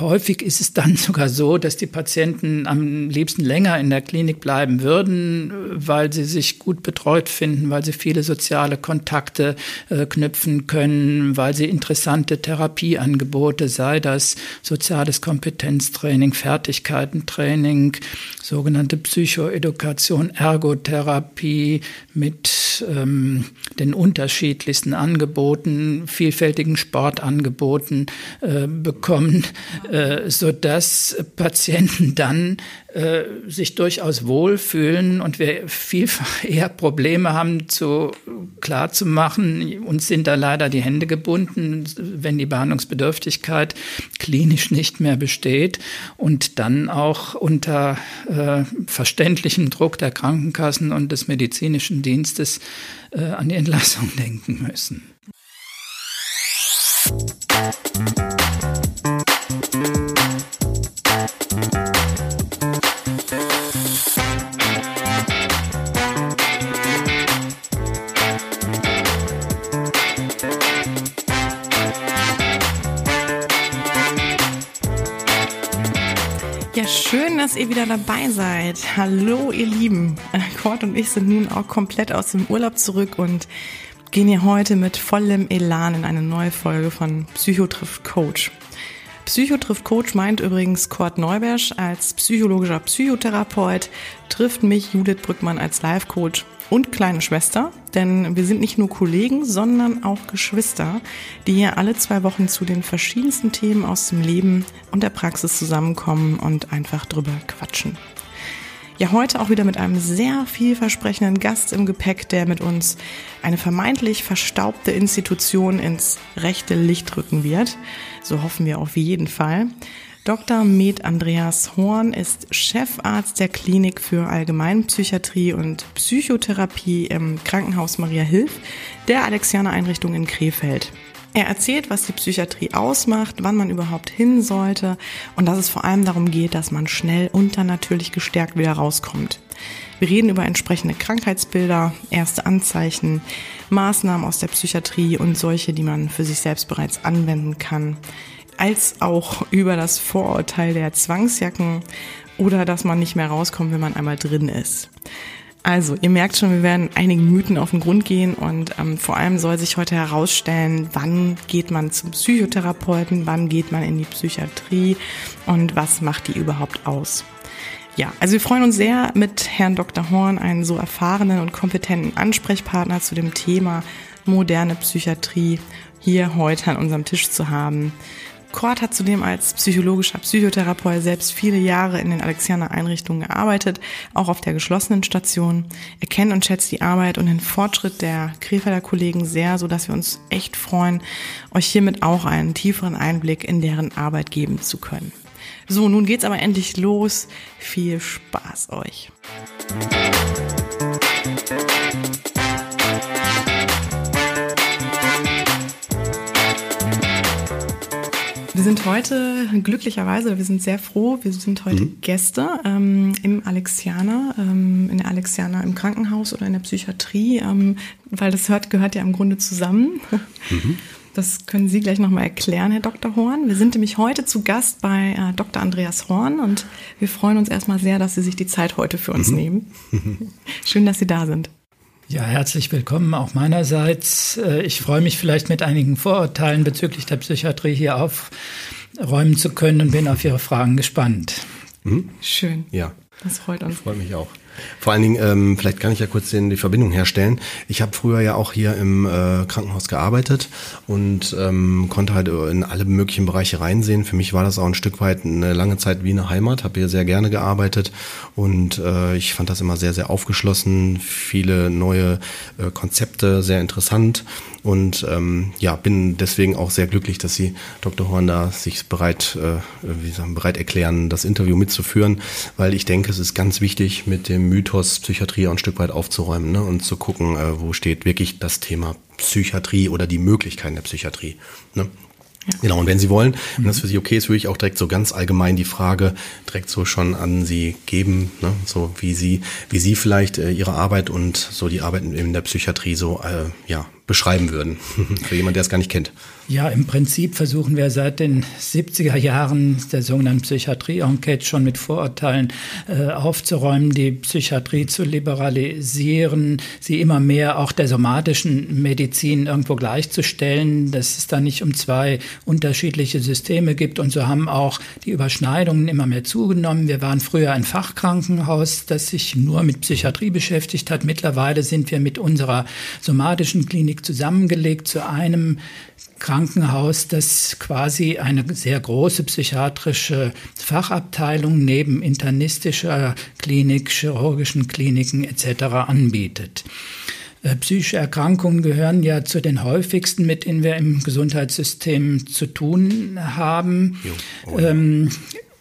häufig ist es dann sogar so, dass die Patienten am liebsten länger in der Klinik bleiben würden, weil sie sich gut betreut finden, weil sie viele soziale Kontakte äh, knüpfen können, weil sie interessante Therapieangebote, sei das soziales Kompetenztraining, Fertigkeitentraining, sogenannte Psychoedukation, Ergotherapie mit ähm, den unterschiedlichsten Angeboten, vielfältigen Sportangeboten äh, bekommen, äh, so dass Patienten dann äh, sich durchaus wohlfühlen und wir vielfach eher Probleme haben, zu klar uns sind da leider die Hände gebunden, wenn die Behandlungsbedürftigkeit klinisch nicht mehr besteht und dann auch unter äh, verständlichem Druck der Krankenkassen und des medizinischen Dienstes äh, an die Entlassung denken müssen. Dass ihr wieder dabei seid. Hallo, ihr Lieben. Cord und ich sind nun auch komplett aus dem Urlaub zurück und gehen hier heute mit vollem Elan in eine neue Folge von Psychotrift Coach. Psychotrift Coach meint übrigens Kurt Neubersch als psychologischer Psychotherapeut, trifft mich Judith Brückmann als Life Coach und kleine Schwester, denn wir sind nicht nur Kollegen, sondern auch Geschwister, die hier alle zwei Wochen zu den verschiedensten Themen aus dem Leben und der Praxis zusammenkommen und einfach drüber quatschen. Ja, heute auch wieder mit einem sehr vielversprechenden Gast im Gepäck, der mit uns eine vermeintlich verstaubte Institution ins rechte Licht rücken wird. So hoffen wir auf jeden Fall. Dr. Med Andreas Horn ist Chefarzt der Klinik für Allgemeinpsychiatrie und Psychotherapie im Krankenhaus Maria Hilf der Alexianer Einrichtung in Krefeld. Er erzählt, was die Psychiatrie ausmacht, wann man überhaupt hin sollte und dass es vor allem darum geht, dass man schnell und dann natürlich gestärkt wieder rauskommt. Wir reden über entsprechende Krankheitsbilder, erste Anzeichen, Maßnahmen aus der Psychiatrie und solche, die man für sich selbst bereits anwenden kann als auch über das Vorurteil der Zwangsjacken oder dass man nicht mehr rauskommt, wenn man einmal drin ist. Also, ihr merkt schon, wir werden einigen Mythen auf den Grund gehen und ähm, vor allem soll sich heute herausstellen, wann geht man zum Psychotherapeuten, wann geht man in die Psychiatrie und was macht die überhaupt aus. Ja, also wir freuen uns sehr, mit Herrn Dr. Horn einen so erfahrenen und kompetenten Ansprechpartner zu dem Thema moderne Psychiatrie hier heute an unserem Tisch zu haben. Kort hat zudem als psychologischer Psychotherapeut selbst viele Jahre in den Alexianer Einrichtungen gearbeitet, auch auf der geschlossenen Station. Er kennt und schätzt die Arbeit und den Fortschritt der Krefelder Kollegen sehr, so dass wir uns echt freuen, euch hiermit auch einen tieferen Einblick in deren Arbeit geben zu können. So, nun geht's aber endlich los. Viel Spaß euch. Wir sind heute glücklicherweise, wir sind sehr froh, wir sind heute mhm. Gäste ähm, im Alexianer, ähm, in der Alexianer im Krankenhaus oder in der Psychiatrie, ähm, weil das hört, gehört ja im Grunde zusammen. Mhm. Das können Sie gleich nochmal erklären, Herr Dr. Horn. Wir sind nämlich heute zu Gast bei äh, Dr. Andreas Horn und wir freuen uns erstmal sehr, dass Sie sich die Zeit heute für uns mhm. nehmen. Schön, dass Sie da sind. Ja, herzlich willkommen auch meinerseits. Äh, ich freue mich vielleicht mit einigen Vorurteilen bezüglich der Psychiatrie hier aufräumen zu können und bin auf Ihre Fragen gespannt. Mhm. Schön. Ja. Das freut uns. Ich freue mich auch. Vor allen Dingen, ähm, vielleicht kann ich ja kurz den, die Verbindung herstellen. Ich habe früher ja auch hier im äh, Krankenhaus gearbeitet und ähm, konnte halt in alle möglichen Bereiche reinsehen. Für mich war das auch ein Stück weit eine lange Zeit wie eine Heimat, habe hier sehr gerne gearbeitet und äh, ich fand das immer sehr, sehr aufgeschlossen, viele neue äh, Konzepte, sehr interessant und ähm, ja, bin deswegen auch sehr glücklich, dass Sie, Dr. Horn, da sich bereit, äh, wie sagen, bereit erklären, das Interview mitzuführen, weil ich denke, es ist ganz wichtig, mit dem Mythos Psychiatrie auch ein Stück weit aufzuräumen ne, und zu gucken, äh, wo steht wirklich das Thema Psychiatrie oder die Möglichkeiten der Psychiatrie. Ne? Ja. Genau, und wenn Sie wollen, wenn das für Sie okay ist, würde ich auch direkt so ganz allgemein die Frage direkt so schon an Sie geben, ne? so wie Sie, wie Sie vielleicht äh, Ihre Arbeit und so die Arbeit in der Psychiatrie so äh, ja, beschreiben würden, für jemanden, der es gar nicht kennt. Ja, im Prinzip versuchen wir seit den 70er Jahren der sogenannten Psychiatrie-Enquete schon mit Vorurteilen äh, aufzuräumen, die Psychiatrie zu liberalisieren, sie immer mehr auch der somatischen Medizin irgendwo gleichzustellen, dass es da nicht um zwei unterschiedliche Systeme gibt. Und so haben auch die Überschneidungen immer mehr zugenommen. Wir waren früher ein Fachkrankenhaus, das sich nur mit Psychiatrie beschäftigt hat. Mittlerweile sind wir mit unserer somatischen Klinik zusammengelegt zu einem Krankenhaus, das quasi eine sehr große psychiatrische Fachabteilung neben internistischer Klinik, chirurgischen Kliniken etc. anbietet. Äh, psychische Erkrankungen gehören ja zu den häufigsten, mit denen wir im Gesundheitssystem zu tun haben. Jo, oh ja. ähm,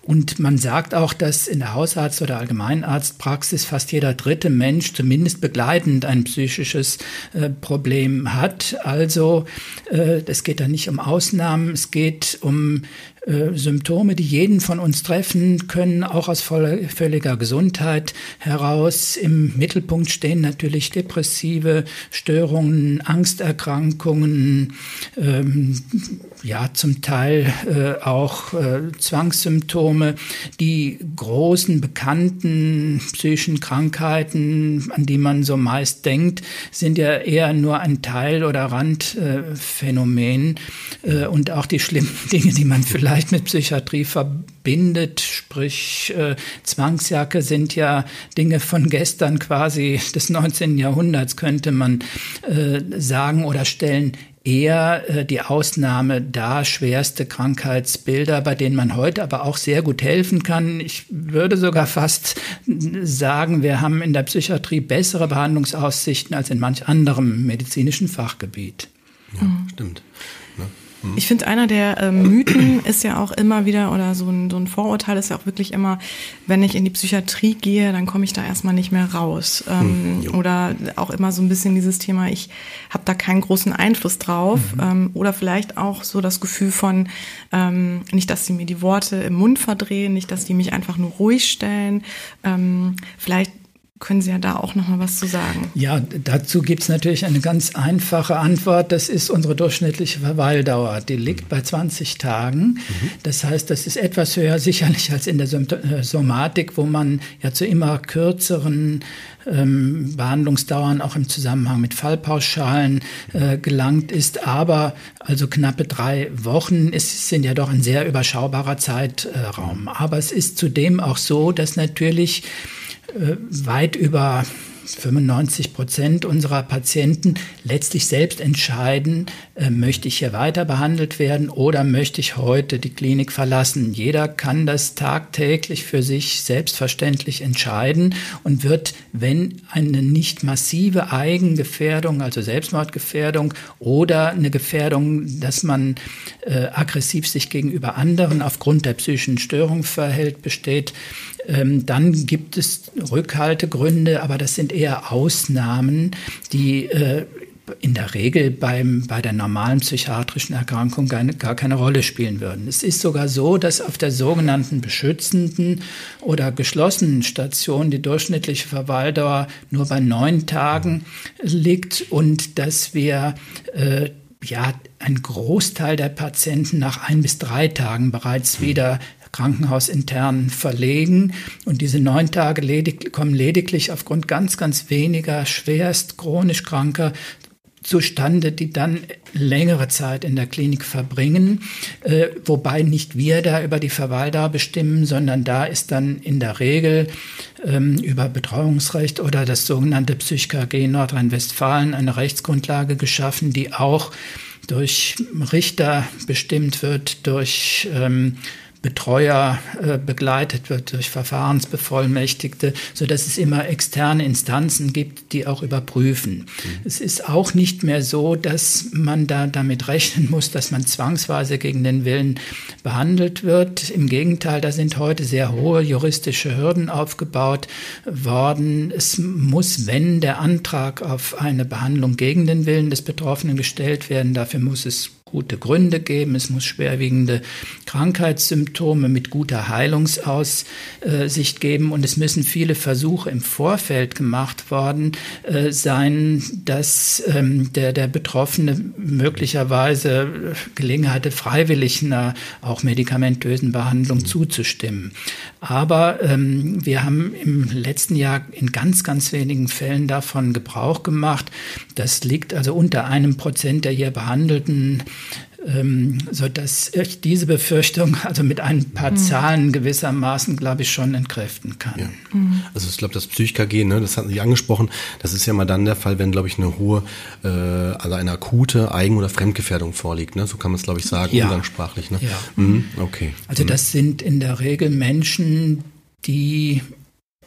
und man sagt auch, dass in der Hausarzt- oder Allgemeinarztpraxis fast jeder dritte Mensch zumindest begleitend ein psychisches äh, Problem hat. Also äh, es geht da nicht um Ausnahmen, es geht um äh, Symptome, die jeden von uns treffen können, auch aus völliger Gesundheit heraus. Im Mittelpunkt stehen natürlich depressive Störungen, Angsterkrankungen, ähm, ja zum Teil äh, auch äh, Zwangssymptome. Die großen bekannten psychischen Krankheiten, an die man so meist denkt, sind ja eher nur ein Teil oder Randphänomen. Äh, und auch die schlimmen Dinge, die man vielleicht vielleicht mit Psychiatrie verbindet, sprich äh, Zwangsjacke sind ja Dinge von gestern quasi des 19. Jahrhunderts, könnte man äh, sagen oder stellen eher äh, die Ausnahme dar, schwerste Krankheitsbilder, bei denen man heute aber auch sehr gut helfen kann. Ich würde sogar fast sagen, wir haben in der Psychiatrie bessere Behandlungsaussichten als in manch anderem medizinischen Fachgebiet. Ja, mhm. stimmt. Mhm. Ich finde, einer der äh, Mythen ist ja auch immer wieder, oder so ein, so ein Vorurteil ist ja auch wirklich immer, wenn ich in die Psychiatrie gehe, dann komme ich da erstmal nicht mehr raus. Ähm, mhm, oder auch immer so ein bisschen dieses Thema, ich habe da keinen großen Einfluss drauf. Mhm. Ähm, oder vielleicht auch so das Gefühl von, ähm, nicht, dass sie mir die Worte im Mund verdrehen, nicht, dass die mich einfach nur ruhig stellen. Ähm, vielleicht können Sie ja da auch noch mal was zu sagen. Ja, dazu gibt es natürlich eine ganz einfache Antwort. Das ist unsere durchschnittliche Verweildauer. Die liegt bei 20 Tagen. Mhm. Das heißt, das ist etwas höher sicherlich als in der äh, Somatik, wo man ja zu immer kürzeren ähm, Behandlungsdauern auch im Zusammenhang mit Fallpauschalen äh, gelangt ist. Aber also knappe drei Wochen ist, sind ja doch ein sehr überschaubarer Zeitraum. Aber es ist zudem auch so, dass natürlich weit über 95 Prozent unserer Patienten letztlich selbst entscheiden, äh, möchte ich hier weiter behandelt werden oder möchte ich heute die Klinik verlassen. Jeder kann das tagtäglich für sich selbstverständlich entscheiden und wird, wenn eine nicht massive Eigengefährdung, also Selbstmordgefährdung oder eine Gefährdung, dass man äh, aggressiv sich gegenüber anderen aufgrund der psychischen Störung verhält, besteht, ähm, dann gibt es Rückhaltegründe, aber das sind eher Ausnahmen, die äh, in der Regel beim, bei der normalen psychiatrischen Erkrankung gar, gar keine Rolle spielen würden. Es ist sogar so, dass auf der sogenannten beschützenden oder geschlossenen Station die durchschnittliche Verweildauer nur bei neun Tagen liegt und dass wir äh, ja, ein Großteil der Patienten nach ein bis drei Tagen bereits wieder krankenhausintern verlegen. Und diese neun Tage ledig kommen lediglich aufgrund ganz, ganz weniger schwerst chronisch Kranker zustande, die dann längere Zeit in der Klinik verbringen, äh, wobei nicht wir da über die Verweildauer bestimmen, sondern da ist dann in der Regel ähm, über Betreuungsrecht oder das sogenannte PsychKG Nordrhein-Westfalen eine Rechtsgrundlage geschaffen, die auch durch Richter bestimmt wird, durch ähm, Betreuer äh, begleitet wird durch Verfahrensbevollmächtigte, so dass es immer externe Instanzen gibt, die auch überprüfen. Mhm. Es ist auch nicht mehr so, dass man da damit rechnen muss, dass man zwangsweise gegen den Willen behandelt wird. Im Gegenteil, da sind heute sehr hohe juristische Hürden aufgebaut worden. Es muss, wenn der Antrag auf eine Behandlung gegen den Willen des Betroffenen gestellt werden, dafür muss es gute Gründe geben, es muss schwerwiegende Krankheitssymptome mit guter Heilungsaussicht geben und es müssen viele Versuche im Vorfeld gemacht worden äh, sein, dass ähm, der, der Betroffene möglicherweise Gelegenheit hatte, freiwillig einer auch medikamentösen Behandlung zuzustimmen. Aber ähm, wir haben im letzten Jahr in ganz, ganz wenigen Fällen davon Gebrauch gemacht. Das liegt also unter einem Prozent der hier behandelten ähm, so dass ich diese Befürchtung also mit ein paar mhm. Zahlen gewissermaßen, glaube ich, schon entkräften kann. Ja. Mhm. Also ich glaube, das Psych-KG, ne, das hatten Sie angesprochen, das ist ja mal dann der Fall, wenn, glaube ich, eine hohe, äh, also eine akute Eigen- oder Fremdgefährdung vorliegt. Ne? So kann man es, glaube ich, sagen, ja. umgangssprachlich. Ne? Ja. Mhm. Okay. Also das mhm. sind in der Regel Menschen, die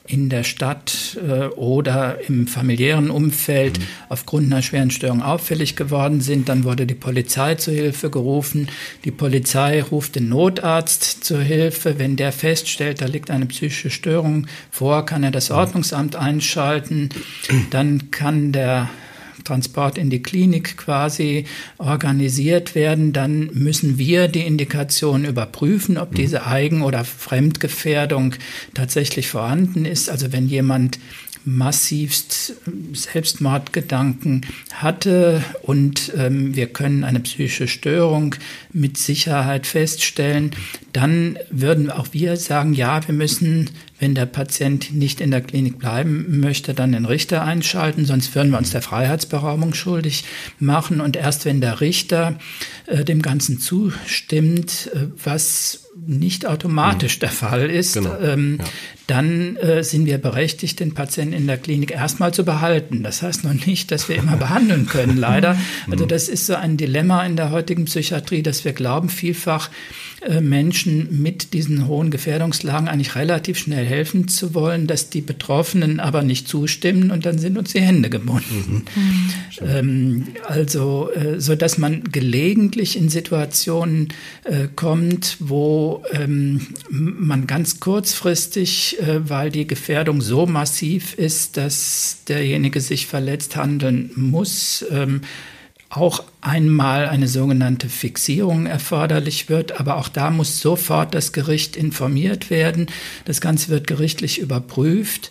in der Stadt äh, oder im familiären Umfeld mhm. aufgrund einer schweren Störung auffällig geworden sind. Dann wurde die Polizei zur Hilfe gerufen. Die Polizei ruft den Notarzt zur Hilfe. Wenn der feststellt, da liegt eine psychische Störung vor, kann er das mhm. Ordnungsamt einschalten. Dann kann der Transport in die Klinik quasi organisiert werden, dann müssen wir die Indikation überprüfen, ob mhm. diese Eigen- oder Fremdgefährdung tatsächlich vorhanden ist. Also wenn jemand massivst Selbstmordgedanken hatte und ähm, wir können eine psychische Störung mit Sicherheit feststellen, dann würden auch wir sagen, ja, wir müssen, wenn der Patient nicht in der Klinik bleiben möchte, dann den Richter einschalten, sonst würden wir uns der Freiheitsberaubung schuldig machen. Und erst wenn der Richter äh, dem Ganzen zustimmt, äh, was nicht automatisch mhm. der Fall ist, genau. ähm, ja. dann äh, sind wir berechtigt, den Patienten in der Klinik erstmal zu behalten. Das heißt noch nicht, dass wir immer behandeln können, leider. Also das ist so ein Dilemma in der heutigen Psychiatrie, dass wir glauben vielfach, Menschen mit diesen hohen Gefährdungslagen eigentlich relativ schnell helfen zu wollen, dass die Betroffenen aber nicht zustimmen und dann sind uns die Hände gebunden. Mhm. Ähm, also, äh, so dass man gelegentlich in Situationen äh, kommt, wo ähm, man ganz kurzfristig, äh, weil die Gefährdung so massiv ist, dass derjenige sich verletzt handeln muss, ähm, auch einmal eine sogenannte Fixierung erforderlich wird, aber auch da muss sofort das Gericht informiert werden. Das Ganze wird gerichtlich überprüft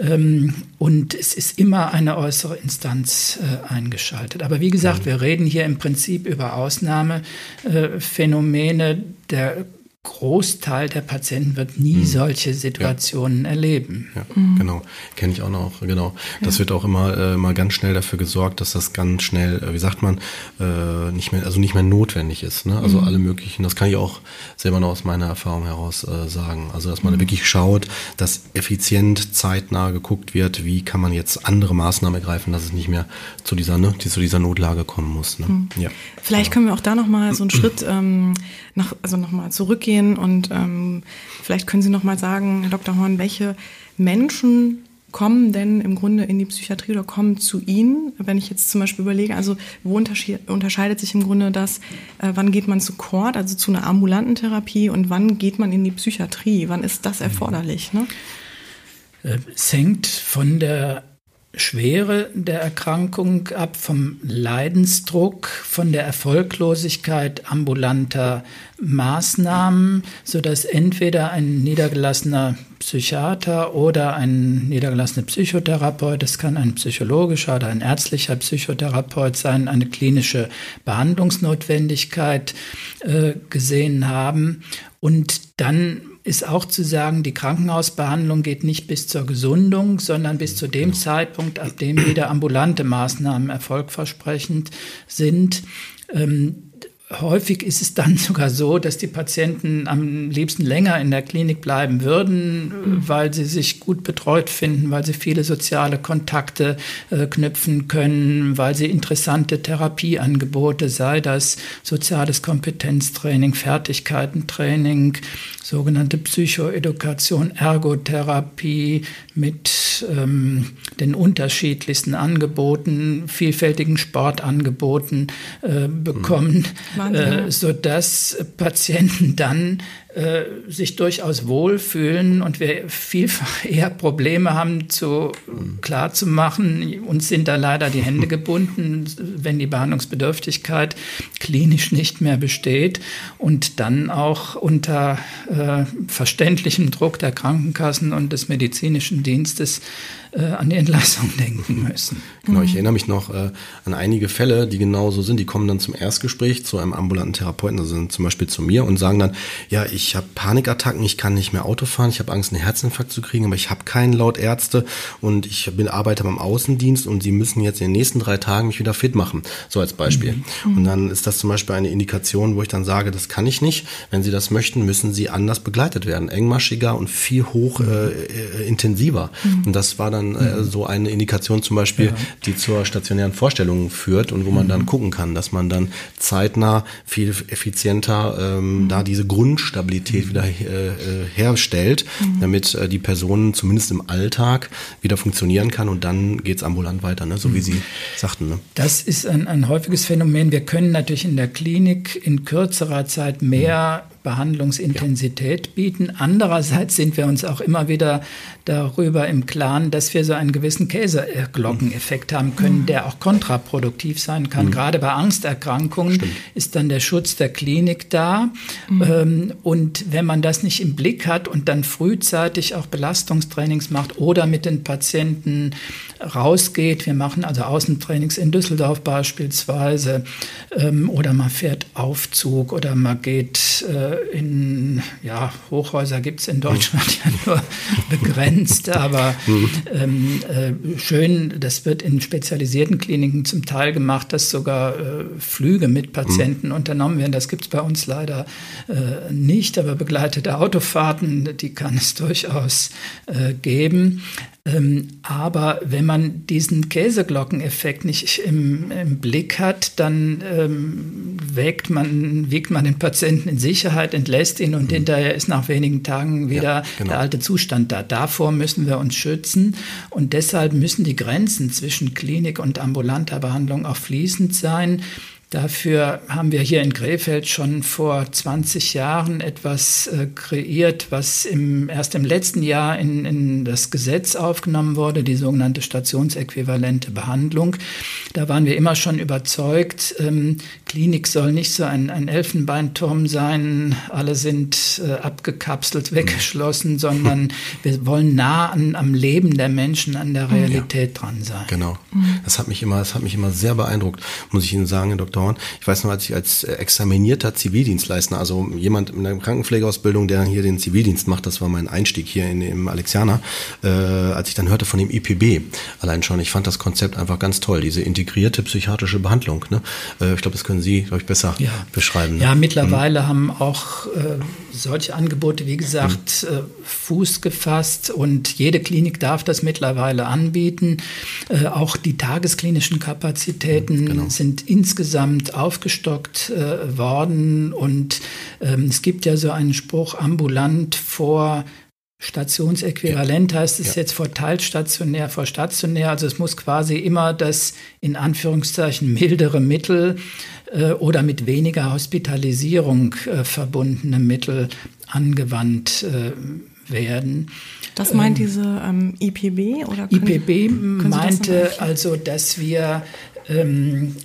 ähm, und es ist immer eine äußere Instanz äh, eingeschaltet. Aber wie gesagt, wir reden hier im Prinzip über Ausnahmephänomene. Der Großteil der Patienten wird nie mhm. solche Situationen ja. erleben. Ja, mhm. genau. Kenne ich auch noch, genau. Das ja. wird auch immer, äh, immer ganz schnell dafür gesorgt, dass das ganz schnell, äh, wie sagt man, äh, nicht mehr, also nicht mehr notwendig ist. Ne? Also mhm. alle möglichen, das kann ich auch selber noch aus meiner Erfahrung heraus äh, sagen. Also dass man mhm. wirklich schaut, dass effizient, zeitnah geguckt wird, wie kann man jetzt andere Maßnahmen ergreifen, dass es nicht mehr zu dieser, ne, zu dieser Notlage kommen muss. Ne? Mhm. Ja. Vielleicht können wir auch da nochmal so einen Schritt ähm, nach, also nochmal zurückgehen und ähm, vielleicht können Sie nochmal sagen, Herr Dr. Horn, welche Menschen kommen denn im Grunde in die Psychiatrie oder kommen zu Ihnen? Wenn ich jetzt zum Beispiel überlege, also wo unterscheidet sich im Grunde das, äh, wann geht man zu Kord, also zu einer ambulanten Therapie und wann geht man in die Psychiatrie? Wann ist das erforderlich? Ne? Äh, es hängt von der Schwere der Erkrankung ab, vom Leidensdruck, von der Erfolglosigkeit ambulanter Maßnahmen, sodass entweder ein niedergelassener Psychiater oder ein niedergelassener Psychotherapeut, das kann ein psychologischer oder ein ärztlicher Psychotherapeut sein, eine klinische Behandlungsnotwendigkeit äh, gesehen haben. Und dann ist auch zu sagen, die Krankenhausbehandlung geht nicht bis zur Gesundung, sondern bis zu dem genau. Zeitpunkt, ab dem wieder ambulante Maßnahmen erfolgversprechend sind. Ähm, Häufig ist es dann sogar so, dass die Patienten am liebsten länger in der Klinik bleiben würden, mhm. weil sie sich gut betreut finden, weil sie viele soziale Kontakte äh, knüpfen können, weil sie interessante Therapieangebote, sei das soziales Kompetenztraining, Fertigkeitentraining, sogenannte Psychoedukation, Ergotherapie mit ähm, den unterschiedlichsten Angeboten, vielfältigen Sportangeboten äh, bekommen, mhm. Äh, sodass Patienten dann äh, sich durchaus wohlfühlen und wir vielfach eher Probleme haben, zu klar uns sind da leider die Hände gebunden, wenn die Behandlungsbedürftigkeit klinisch nicht mehr besteht und dann auch unter äh, verständlichem Druck der Krankenkassen und des medizinischen Dienstes äh, an die Entlassung denken müssen. Genau, ich erinnere mich noch äh, an einige Fälle, die genauso sind. Die kommen dann zum Erstgespräch zu einem ambulanten Therapeuten, also zum Beispiel zu mir und sagen dann, ja, ich habe Panikattacken, ich kann nicht mehr Auto fahren, ich habe Angst, einen Herzinfarkt zu kriegen, aber ich habe keinen laut Ärzte und ich bin Arbeiter beim Außendienst und sie müssen jetzt in den nächsten drei Tagen mich wieder fit machen, so als Beispiel. Mhm. Und dann ist das zum Beispiel eine Indikation, wo ich dann sage, das kann ich nicht. Wenn Sie das möchten, müssen Sie anders begleitet werden, engmaschiger und viel hoch äh, äh, intensiver. Mhm. Und das war dann äh, so eine Indikation zum Beispiel, ja. die zur stationären Vorstellung führt und wo man mhm. dann gucken kann, dass man dann zeitnah viel effizienter ähm, mhm. da diese Grundstabilität mhm. wieder äh, äh, herstellt, mhm. damit äh, die Person zumindest im Alltag wieder funktionieren kann und dann geht's ambulant weiter, ne? so wie mhm. Sie sagten. Ne? Das ist ein, ein häufiges Phänomen. Wir können natürlich in der Klinik in kürzerer Zeit mehr mhm. Behandlungsintensität bieten. Andererseits sind wir uns auch immer wieder darüber im Klaren, dass wir so einen gewissen Käseglockeneffekt haben können, der auch kontraproduktiv sein kann. Mhm. Gerade bei Angsterkrankungen Stimmt. ist dann der Schutz der Klinik da. Mhm. Ähm, und wenn man das nicht im Blick hat und dann frühzeitig auch Belastungstrainings macht oder mit den Patienten rausgeht, wir machen also Außentrainings in Düsseldorf beispielsweise, ähm, oder man fährt Aufzug oder man geht äh, in, ja, Hochhäuser gibt es in Deutschland ja nur begrenzt, aber ähm, äh, schön, das wird in spezialisierten Kliniken zum Teil gemacht, dass sogar äh, Flüge mit Patienten mhm. unternommen werden. Das gibt es bei uns leider äh, nicht, aber begleitete Autofahrten, die kann es durchaus äh, geben. Ähm, aber wenn man diesen Käseglockeneffekt nicht im, im Blick hat, dann ähm, wägt man, wiegt man den Patienten in Sicherheit, entlässt ihn und mhm. hinterher ist nach wenigen Tagen wieder ja, genau. der alte Zustand da. Davor müssen wir uns schützen und deshalb müssen die Grenzen zwischen Klinik und ambulanter Behandlung auch fließend sein. Dafür haben wir hier in Krefeld schon vor 20 Jahren etwas äh, kreiert, was im, erst im letzten Jahr in, in das Gesetz aufgenommen wurde, die sogenannte stationsäquivalente Behandlung. Da waren wir immer schon überzeugt, ähm, Klinik soll nicht so ein, ein Elfenbeinturm sein, alle sind äh, abgekapselt, weggeschlossen, sondern wir wollen nah an, am Leben der Menschen, an der Realität ja, dran sein. Genau. Mhm. Das hat mich immer, das hat mich immer sehr beeindruckt, muss ich Ihnen sagen, Herr Dr dauern. Ich weiß noch, als ich als examinierter Zivildienstleister, also jemand in einer Krankenpflegeausbildung, der hier den Zivildienst macht, das war mein Einstieg hier in, im Alexianer, äh, als ich dann hörte von dem IPB, allein schon, ich fand das Konzept einfach ganz toll, diese integrierte psychiatrische Behandlung. Ne? Äh, ich glaube, das können Sie, glaube ich, besser ja. beschreiben. Ne? Ja, mittlerweile mhm. haben auch äh, solche Angebote, wie gesagt, mhm. Fuß gefasst und jede Klinik darf das mittlerweile anbieten. Äh, auch die tagesklinischen Kapazitäten mhm, genau. sind insgesamt insgesamt aufgestockt äh, worden. Und ähm, es gibt ja so einen Spruch, ambulant vor Stationsäquivalent ja. heißt es ja. jetzt vor teilstationär, vor stationär. Also es muss quasi immer das in Anführungszeichen mildere Mittel äh, oder mit weniger Hospitalisierung äh, verbundene Mittel angewandt äh, werden. Das meint ähm, diese ähm, IPB oder können, IPB können meinte das also, dass wir ähm,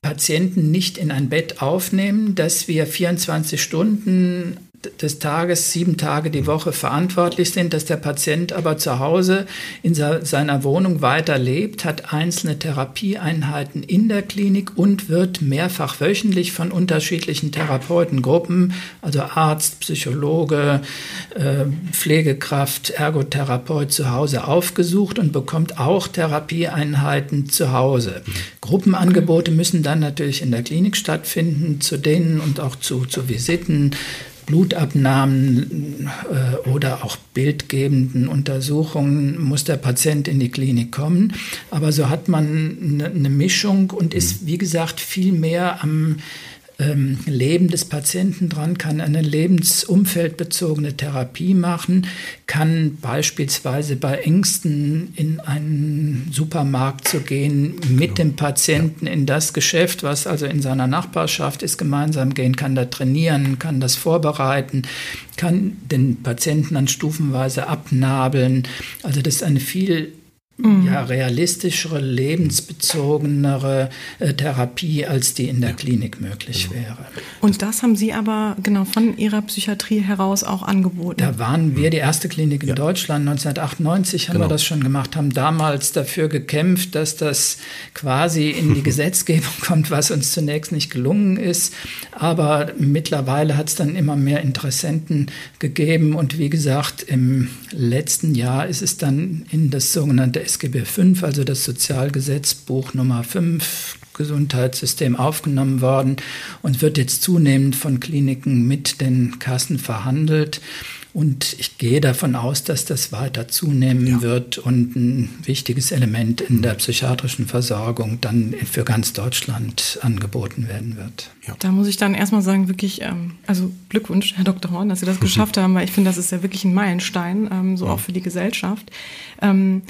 Patienten nicht in ein Bett aufnehmen, dass wir 24 Stunden des Tages, sieben Tage die Woche verantwortlich sind, dass der Patient aber zu Hause in seiner Wohnung weiter lebt, hat einzelne Therapieeinheiten in der Klinik und wird mehrfach wöchentlich von unterschiedlichen Therapeutengruppen, also Arzt, Psychologe, äh, Pflegekraft, Ergotherapeut zu Hause aufgesucht und bekommt auch Therapieeinheiten zu Hause. Gruppenangebote müssen dann natürlich in der Klinik stattfinden, zu denen und auch zu, zu Visiten Blutabnahmen äh, oder auch bildgebenden Untersuchungen muss der Patient in die Klinik kommen. Aber so hat man eine, eine Mischung und ist, mhm. wie gesagt, viel mehr am ähm, Leben des Patienten dran, kann eine lebensumfeldbezogene Therapie machen, kann beispielsweise bei Ängsten in einen Supermarkt zu gehen, mit dem Patienten in das Geschäft, was also in seiner Nachbarschaft ist, gemeinsam gehen, kann da trainieren, kann das vorbereiten, kann den Patienten dann stufenweise abnabeln. Also das ist eine viel. Ja, realistischere, lebensbezogenere äh, Therapie, als die in der ja. Klinik möglich genau. wäre. Und das haben Sie aber genau von Ihrer Psychiatrie heraus auch angeboten? Da waren wir die erste Klinik in ja. Deutschland. 1998 haben genau. wir das schon gemacht, haben damals dafür gekämpft, dass das quasi in die Gesetzgebung kommt, was uns zunächst nicht gelungen ist. Aber mittlerweile hat es dann immer mehr Interessenten gegeben. Und wie gesagt, im letzten Jahr ist es dann in das sogenannte SGB V, also das Sozialgesetzbuch Nummer 5, Gesundheitssystem aufgenommen worden und wird jetzt zunehmend von Kliniken mit den Kassen verhandelt. Und ich gehe davon aus, dass das weiter zunehmen ja. wird und ein wichtiges Element in der psychiatrischen Versorgung dann für ganz Deutschland angeboten werden wird. Ja. Da muss ich dann erstmal sagen, wirklich, ähm, also Glückwunsch, Herr Dr. Horn, dass Sie das geschafft haben, weil ich finde, das ist ja wirklich ein Meilenstein, ähm, so auch für die Gesellschaft. Ähm,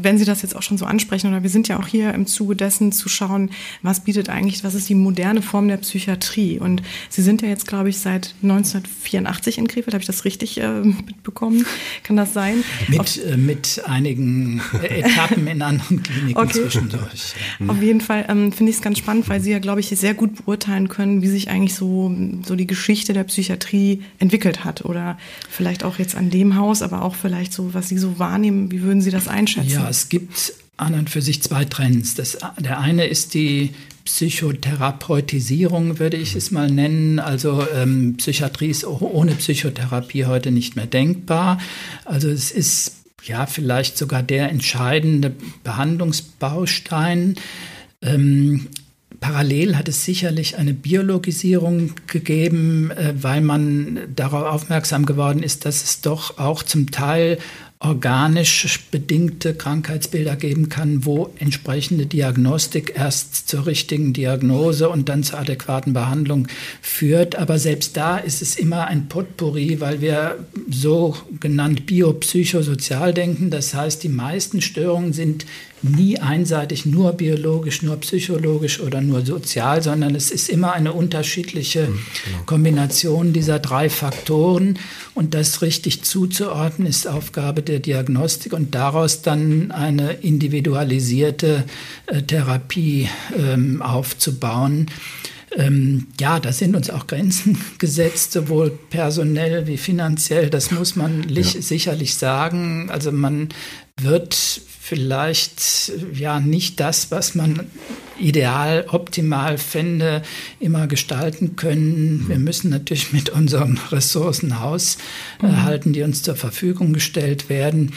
wenn Sie das jetzt auch schon so ansprechen, oder wir sind ja auch hier im Zuge dessen zu schauen, was bietet eigentlich, was ist die moderne Form der Psychiatrie? Und Sie sind ja jetzt, glaube ich, seit 1984 in Krefeld, habe ich das richtig äh, mitbekommen? Kann das sein? Mit, äh, mit einigen Etappen in anderen Kliniken okay. zwischendurch. Auf jeden Fall ähm, finde ich es ganz spannend, weil Sie ja, glaube ich, sehr gut beurteilen können, können, wie sich eigentlich so, so die Geschichte der Psychiatrie entwickelt hat. Oder vielleicht auch jetzt an dem Haus, aber auch vielleicht so, was Sie so wahrnehmen, wie würden Sie das einschätzen? Ja, es gibt an und für sich zwei Trends. Das, der eine ist die Psychotherapeutisierung, würde ich es mal nennen. Also ähm, Psychiatrie ist ohne Psychotherapie heute nicht mehr denkbar. Also es ist ja vielleicht sogar der entscheidende Behandlungsbaustein. Ähm, Parallel hat es sicherlich eine Biologisierung gegeben, äh, weil man darauf aufmerksam geworden ist, dass es doch auch zum Teil organisch bedingte Krankheitsbilder geben kann, wo entsprechende Diagnostik erst zur richtigen Diagnose und dann zur adäquaten Behandlung führt. Aber selbst da ist es immer ein Potpourri, weil wir so genannt biopsychosozial denken. Das heißt, die meisten Störungen sind nie einseitig nur biologisch, nur psychologisch oder nur sozial, sondern es ist immer eine unterschiedliche mhm, genau. Kombination dieser drei Faktoren. Und das richtig zuzuordnen ist Aufgabe der Diagnostik und daraus dann eine individualisierte äh, Therapie ähm, aufzubauen. Ähm, ja, da sind uns auch Grenzen gesetzt, sowohl personell wie finanziell. Das muss man ja. sicherlich sagen. Also man wird vielleicht ja nicht das, was man ideal, optimal fände, immer gestalten können. Wir müssen natürlich mit unseren Ressourcen haushalten, die uns zur Verfügung gestellt werden.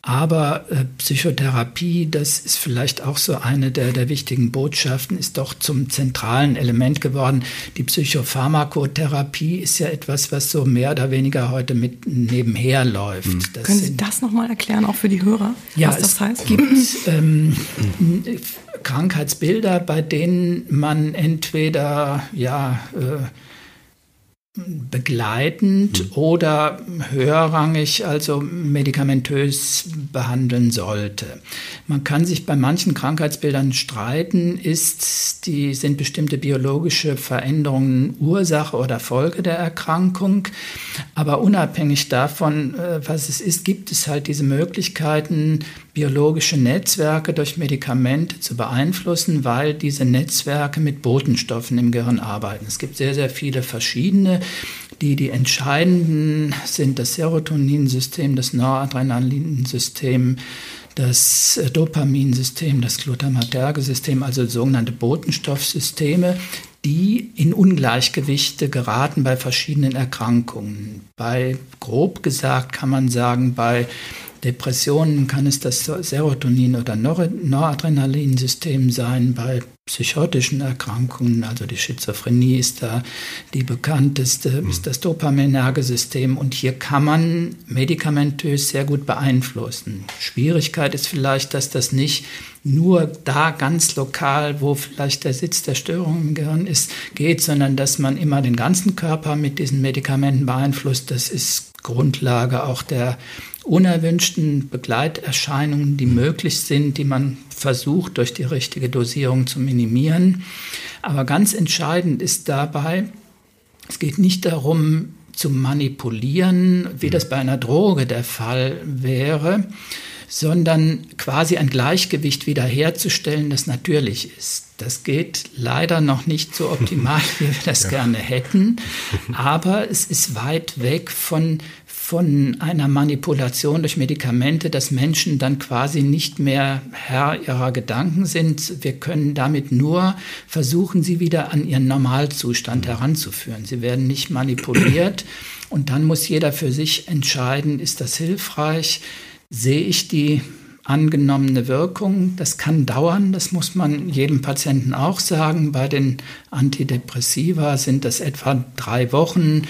Aber äh, Psychotherapie, das ist vielleicht auch so eine der, der wichtigen Botschaften, ist doch zum zentralen Element geworden. Die Psychopharmakotherapie ist ja etwas, was so mehr oder weniger heute mit nebenher läuft. Mhm. Können Sie das nochmal erklären, auch für die Hörer, ja, was das heißt? Es gibt ähm, Krankheitsbilder, bei denen man entweder ja äh, begleitend mhm. oder höherrangig, also medikamentös behandeln sollte. Man kann sich bei manchen Krankheitsbildern streiten, ist die, sind bestimmte biologische Veränderungen Ursache oder Folge der Erkrankung. Aber unabhängig davon, äh, was es ist, gibt es halt diese Möglichkeiten, biologische Netzwerke durch Medikamente zu beeinflussen, weil diese Netzwerke mit Botenstoffen im Gehirn arbeiten. Es gibt sehr, sehr viele verschiedene. Die, die entscheidenden sind das Serotoninsystem, das Noradrenalinsystem, das Dopaminsystem, das Glutamaterge-System, also sogenannte Botenstoffsysteme, die in Ungleichgewichte geraten bei verschiedenen Erkrankungen. Bei, grob gesagt kann man sagen, bei Depressionen kann es das Serotonin- oder Noradrenalinsystem sein, bei psychotischen Erkrankungen, also die Schizophrenie ist da die bekannteste, mhm. ist das Dopaminergesystem und hier kann man medikamentös sehr gut beeinflussen. Schwierigkeit ist vielleicht, dass das nicht nur da ganz lokal, wo vielleicht der Sitz der Störung im Gehirn ist, geht, sondern dass man immer den ganzen Körper mit diesen Medikamenten beeinflusst. Das ist Grundlage auch der unerwünschten Begleiterscheinungen, die möglich sind, die man versucht durch die richtige Dosierung zu minimieren. Aber ganz entscheidend ist dabei, es geht nicht darum zu manipulieren, wie das bei einer Droge der Fall wäre, sondern quasi ein Gleichgewicht wiederherzustellen, das natürlich ist. Das geht leider noch nicht so optimal, wie wir das ja. gerne hätten, aber es ist weit weg von von einer Manipulation durch Medikamente, dass Menschen dann quasi nicht mehr Herr ihrer Gedanken sind. Wir können damit nur versuchen, sie wieder an ihren Normalzustand heranzuführen. Sie werden nicht manipuliert und dann muss jeder für sich entscheiden, ist das hilfreich? Sehe ich die angenommene Wirkung. Das kann dauern, das muss man jedem Patienten auch sagen. Bei den Antidepressiva sind das etwa drei Wochen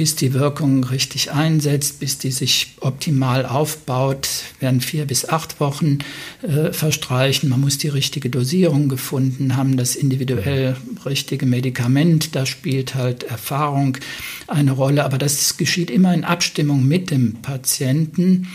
bis die Wirkung richtig einsetzt, bis die sich optimal aufbaut, werden vier bis acht Wochen äh, verstreichen. Man muss die richtige Dosierung gefunden haben, das individuell richtige Medikament. Da spielt halt Erfahrung eine Rolle, aber das geschieht immer in Abstimmung mit dem Patienten.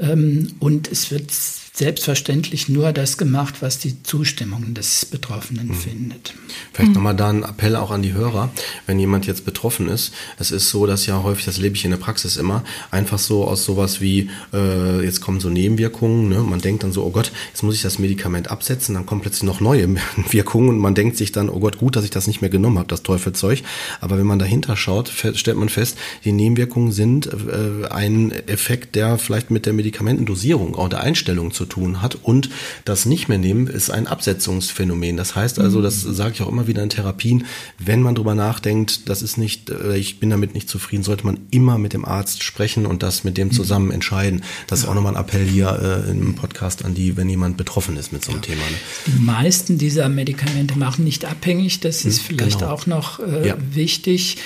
Ähm, und es wird selbstverständlich nur das gemacht, was die Zustimmung des Betroffenen mhm. findet. Vielleicht mhm. nochmal da ein Appell auch an die Hörer, wenn jemand jetzt betroffen ist. Es ist so, dass ja häufig, das lebe ich in der Praxis immer, einfach so aus sowas wie, äh, jetzt kommen so Nebenwirkungen, ne? man denkt dann so, oh Gott, jetzt muss ich das Medikament absetzen, dann kommen plötzlich noch neue Wirkungen und man denkt sich dann, oh Gott, gut, dass ich das nicht mehr genommen habe, das Teufelzeug. Aber wenn man dahinter schaut, stellt man fest, die Nebenwirkungen sind äh, ein Effekt, der vielleicht mit der Medikamentendosierung oder Einstellung zu zu tun hat. Und das nicht mehr nehmen ist ein Absetzungsphänomen. Das heißt also, das mhm. sage ich auch immer wieder in Therapien, wenn man drüber nachdenkt, das ist nicht, äh, ich bin damit nicht zufrieden, sollte man immer mit dem Arzt sprechen und das mit dem mhm. zusammen entscheiden. Das ist auch nochmal ein Appell hier äh, im Podcast an die, wenn jemand betroffen ist mit so einem ja. Thema. Ne? Die meisten dieser Medikamente machen nicht abhängig. Das ist mhm, vielleicht genau. auch noch äh, ja. wichtig.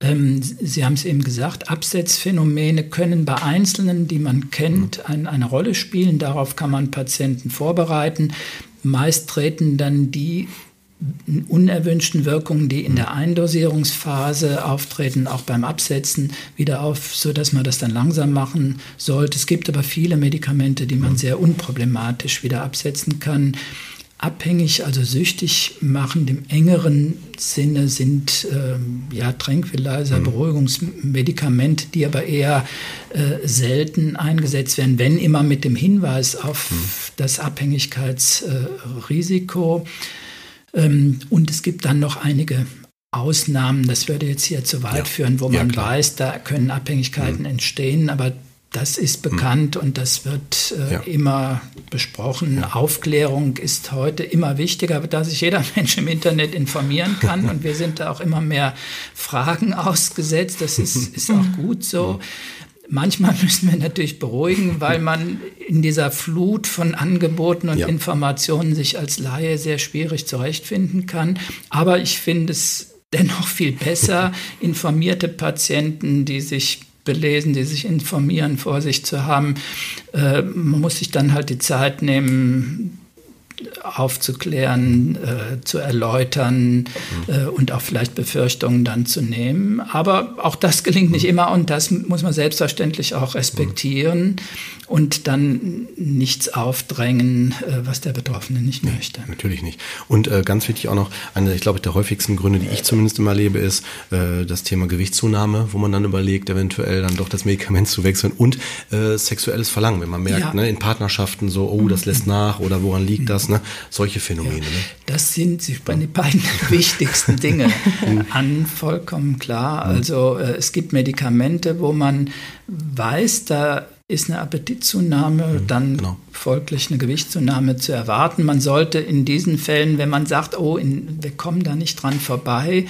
Ähm, Sie haben es eben gesagt, Absetzphänomene können bei Einzelnen, die man kennt, mhm. ein, eine Rolle spielen. Darauf kann kann man Patienten vorbereiten. Meist treten dann die unerwünschten Wirkungen, die in der Eindosierungsphase auftreten, auch beim Absetzen wieder auf, so dass man das dann langsam machen sollte. Es gibt aber viele Medikamente, die man sehr unproblematisch wieder absetzen kann abhängig, also süchtig machen im engeren Sinne sind ähm, ja Tranquilizer, mhm. Beruhigungsmedikamente, die aber eher äh, selten eingesetzt werden, wenn immer mit dem Hinweis auf mhm. das Abhängigkeitsrisiko. Äh, ähm, und es gibt dann noch einige Ausnahmen, das würde jetzt hier zu weit ja. führen, wo man ja, weiß, da können Abhängigkeiten mhm. entstehen, aber das ist hm. bekannt und das wird äh, ja. immer besprochen. Ja. Aufklärung ist heute immer wichtiger, da sich jeder Mensch im Internet informieren kann und wir sind da auch immer mehr Fragen ausgesetzt. Das ist, ist auch gut so. Manchmal müssen wir natürlich beruhigen, weil man in dieser Flut von Angeboten und ja. Informationen sich als Laie sehr schwierig zurechtfinden kann. Aber ich finde es dennoch viel besser, informierte Patienten, die sich belesen, die sich informieren, vor sich zu haben. Äh, man muss sich dann halt die Zeit nehmen, aufzuklären, äh, zu erläutern mhm. äh, und auch vielleicht Befürchtungen dann zu nehmen. Aber auch das gelingt nicht immer und das muss man selbstverständlich auch respektieren mhm. Und dann nichts aufdrängen, äh, was der Betroffene nicht nee, möchte. Natürlich nicht. Und äh, ganz wichtig auch noch, eine, ich glaube, der häufigsten Gründe, die ich zumindest immer erlebe, ist äh, das Thema Gewichtszunahme, wo man dann überlegt, eventuell dann doch das Medikament zu wechseln und äh, sexuelles Verlangen, wenn man merkt, ja. ne, in Partnerschaften so, oh, das lässt nach oder woran liegt das, ne? Solche Phänomene. Ja, ne? Das sind die beiden wichtigsten Dinge an, vollkommen klar. Mhm. Also es gibt Medikamente, wo man weiß, da ist eine Appetitzunahme, mhm, dann genau. folglich eine Gewichtszunahme zu erwarten. Man sollte in diesen Fällen, wenn man sagt, oh, in, wir kommen da nicht dran vorbei,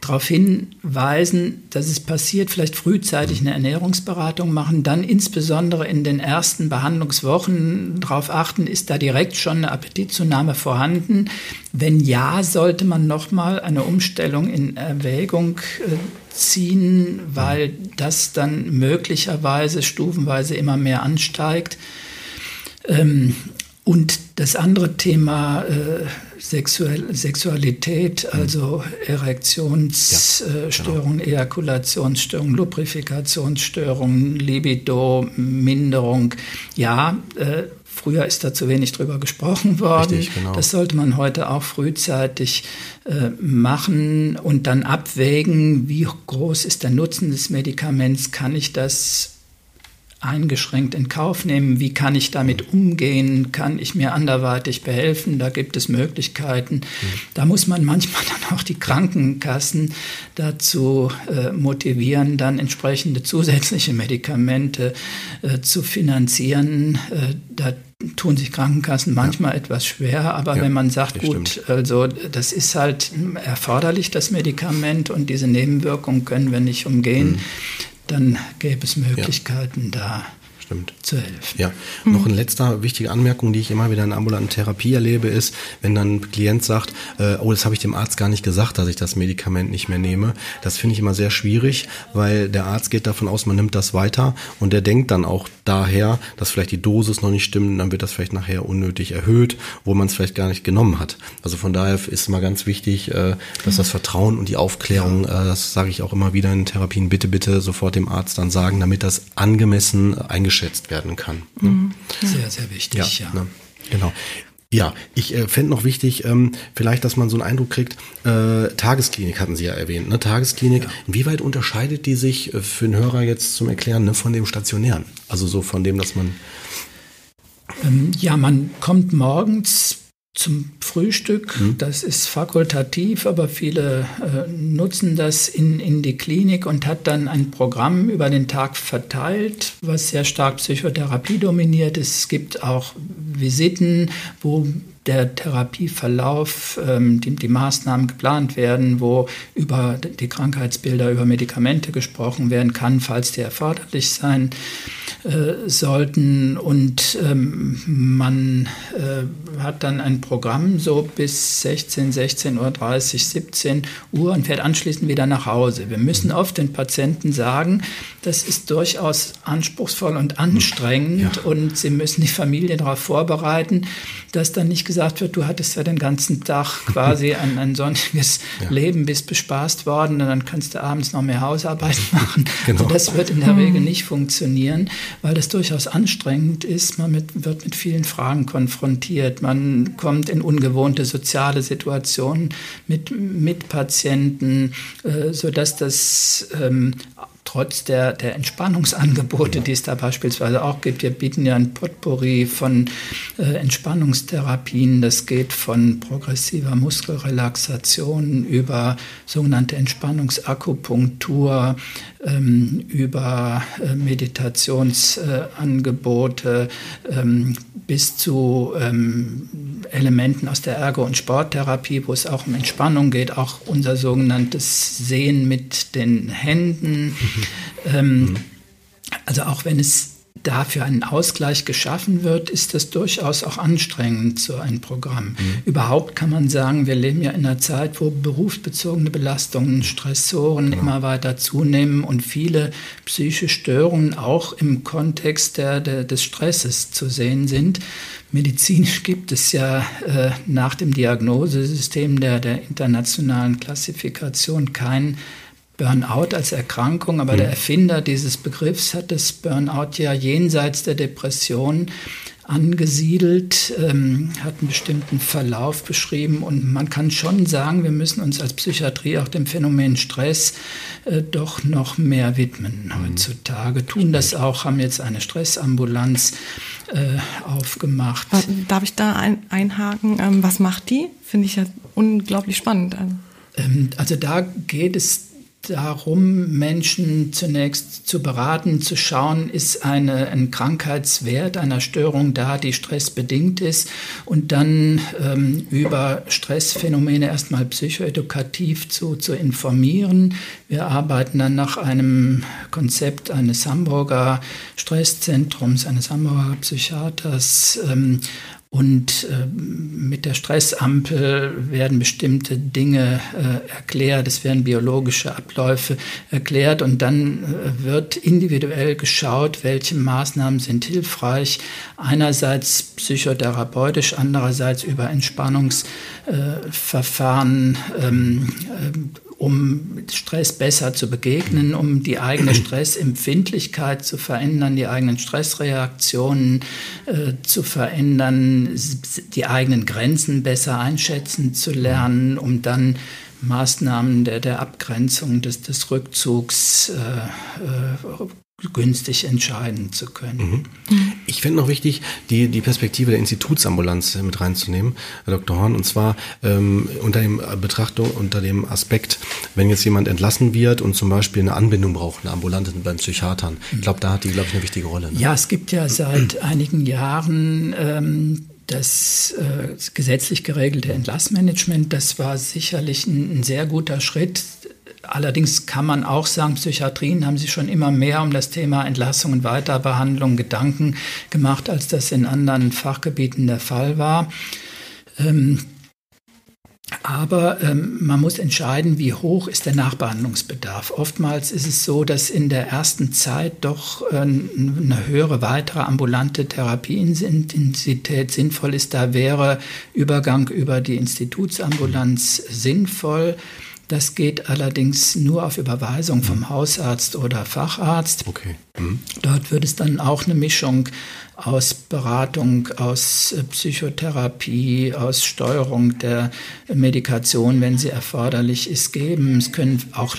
darauf hinweisen, dass es passiert, vielleicht frühzeitig eine Ernährungsberatung machen, dann insbesondere in den ersten Behandlungswochen darauf achten, ist da direkt schon eine Appetitzunahme vorhanden. Wenn ja, sollte man nochmal eine Umstellung in Erwägung äh, ziehen, weil das dann möglicherweise stufenweise immer mehr ansteigt. Ähm, und das andere Thema äh, Sexuell, Sexualität, mhm. also Erektionsstörungen, ja, genau. Ejakulationsstörungen, Lubrifikationsstörungen, Libido, Minderung. Ja, äh, früher ist da zu wenig drüber gesprochen worden. Richtig, genau. Das sollte man heute auch frühzeitig äh, machen und dann abwägen, wie groß ist der Nutzen des Medikaments, kann ich das eingeschränkt in Kauf nehmen. Wie kann ich damit umgehen? Kann ich mir anderweitig behelfen? Da gibt es Möglichkeiten. Mhm. Da muss man manchmal dann auch die Krankenkassen dazu äh, motivieren, dann entsprechende zusätzliche Medikamente äh, zu finanzieren. Äh, da tun sich Krankenkassen manchmal ja. etwas schwer, aber ja, wenn man sagt, gut, stimmt. also das ist halt erforderlich, das Medikament und diese Nebenwirkungen können wir nicht umgehen, mhm dann gäbe es Möglichkeiten ja. da Stimmt. zu helfen. Ja, mhm. noch eine letzte wichtige Anmerkung, die ich immer wieder in ambulanten Therapie erlebe, ist, wenn dann ein Klient sagt, äh, oh, das habe ich dem Arzt gar nicht gesagt, dass ich das Medikament nicht mehr nehme. Das finde ich immer sehr schwierig, weil der Arzt geht davon aus, man nimmt das weiter und der denkt dann auch daher, dass vielleicht die Dosis noch nicht stimmt, und dann wird das vielleicht nachher unnötig erhöht, wo man es vielleicht gar nicht genommen hat. Also von daher ist immer ganz wichtig, äh, dass das Vertrauen und die Aufklärung, äh, das sage ich auch immer wieder in Therapien, bitte, bitte sofort dem Arzt dann sagen, damit das angemessen eingeschätzt eingeschätzt werden kann. Ne? Mhm. Sehr, sehr wichtig, ja. ja. Ne? Genau. Ja, ich äh, fände noch wichtig, ähm, vielleicht, dass man so einen Eindruck kriegt, äh, Tagesklinik hatten Sie ja erwähnt, ne? Tagesklinik, ja. inwieweit unterscheidet die sich äh, für den Hörer jetzt zum Erklären ne, von dem Stationären? Also so von dem, dass man... Ähm, ja, man kommt morgens zum Frühstück. Mhm. Das ist fakultativ, aber viele äh, nutzen das in, in die Klinik und hat dann ein Programm über den Tag verteilt, was sehr stark Psychotherapie dominiert ist. Es gibt auch Visiten, wo der Therapieverlauf, ähm, die, die, Maßnahmen geplant werden, wo über die Krankheitsbilder, über Medikamente gesprochen werden kann, falls die erforderlich sein äh, sollten. Und ähm, man äh, hat dann ein Programm so bis 16, 16.30 Uhr, 17 Uhr und fährt anschließend wieder nach Hause. Wir müssen oft den Patienten sagen, das ist durchaus anspruchsvoll und anstrengend ja. und sie müssen die Familie darauf vorbereiten, dass dann nicht gesagt wird, du hattest ja den ganzen Tag quasi ein, ein sonniges ja. Leben, bist bespaßt worden und dann kannst du abends noch mehr Hausarbeit machen. Genau. Also das wird in der Regel nicht funktionieren, weil das durchaus anstrengend ist. Man mit, wird mit vielen Fragen konfrontiert. Man kommt in ungewohnte soziale Situationen mit Mitpatienten, äh, sodass das ähm, trotz der, der Entspannungsangebote, die es da beispielsweise auch gibt. Wir bieten ja ein Potpourri von äh, Entspannungstherapien. Das geht von progressiver Muskelrelaxation über sogenannte Entspannungsakupunktur, ähm, über äh, Meditationsangebote ähm, bis zu ähm, Elementen aus der Ergo- und Sporttherapie, wo es auch um Entspannung geht, auch unser sogenanntes Sehen mit den Händen. Mhm. Also auch wenn es dafür einen Ausgleich geschaffen wird, ist das durchaus auch anstrengend, so ein Programm. Mhm. Überhaupt kann man sagen, wir leben ja in einer Zeit, wo berufsbezogene Belastungen, Stressoren ja. immer weiter zunehmen und viele psychische Störungen auch im Kontext der, der, des Stresses zu sehen sind. Medizinisch gibt es ja äh, nach dem Diagnosesystem der, der internationalen Klassifikation kein Burnout als Erkrankung, aber mhm. der Erfinder dieses Begriffs hat das Burnout ja jenseits der Depression angesiedelt, ähm, hat einen bestimmten Verlauf beschrieben und man kann schon sagen, wir müssen uns als Psychiatrie auch dem Phänomen Stress äh, doch noch mehr widmen mhm. heutzutage. Tun das auch, haben jetzt eine Stressambulanz äh, aufgemacht. Darf ich da ein, einhaken? Ähm, was macht die? Finde ich ja unglaublich spannend. Ähm, also da geht es darum, Menschen zunächst zu beraten, zu schauen, ist eine, ein Krankheitswert einer Störung da, die stressbedingt ist und dann ähm, über Stressphänomene erstmal psychoedukativ zu, zu informieren. Wir arbeiten dann nach einem Konzept eines Hamburger Stresszentrums, eines Hamburger Psychiaters ähm, und äh, mit der Stressampel werden bestimmte Dinge äh, erklärt, es werden biologische Abläufe erklärt und dann äh, wird individuell geschaut, welche Maßnahmen sind hilfreich. Einerseits psychotherapeutisch, andererseits über Entspannungsverfahren. Ähm, äh, um Stress besser zu begegnen, um die eigene Stressempfindlichkeit zu verändern, die eigenen Stressreaktionen äh, zu verändern, die eigenen Grenzen besser einschätzen zu lernen, um dann Maßnahmen der, der Abgrenzung des, des Rückzugs äh, äh günstig entscheiden zu können. Mhm. Ich finde noch wichtig, die, die Perspektive der Institutsambulanz mit reinzunehmen, Herr Dr. Horn, und zwar ähm, unter dem Betrachtung, unter dem Aspekt, wenn jetzt jemand entlassen wird und zum Beispiel eine Anbindung braucht, eine ambulante beim Psychiatern. Ich glaube, da hat die, glaube ich, eine wichtige Rolle. Ne? Ja, es gibt ja seit einigen Jahren ähm, das äh, gesetzlich geregelte Entlassmanagement, das war sicherlich ein, ein sehr guter Schritt. Allerdings kann man auch sagen, Psychiatrien haben sich schon immer mehr um das Thema Entlassung und Weiterbehandlung Gedanken gemacht, als das in anderen Fachgebieten der Fall war. Ähm, aber ähm, man muss entscheiden, wie hoch ist der Nachbehandlungsbedarf. Oftmals ist es so, dass in der ersten Zeit doch äh, eine höhere weitere ambulante Therapieintensität sinnvoll ist. Da wäre Übergang über die Institutsambulanz sinnvoll. Das geht allerdings nur auf Überweisung vom mhm. Hausarzt oder Facharzt. Okay. Mhm. Dort wird es dann auch eine Mischung aus Beratung, aus äh, Psychotherapie, aus Steuerung der Medikation, wenn sie erforderlich ist, geben. Es können auch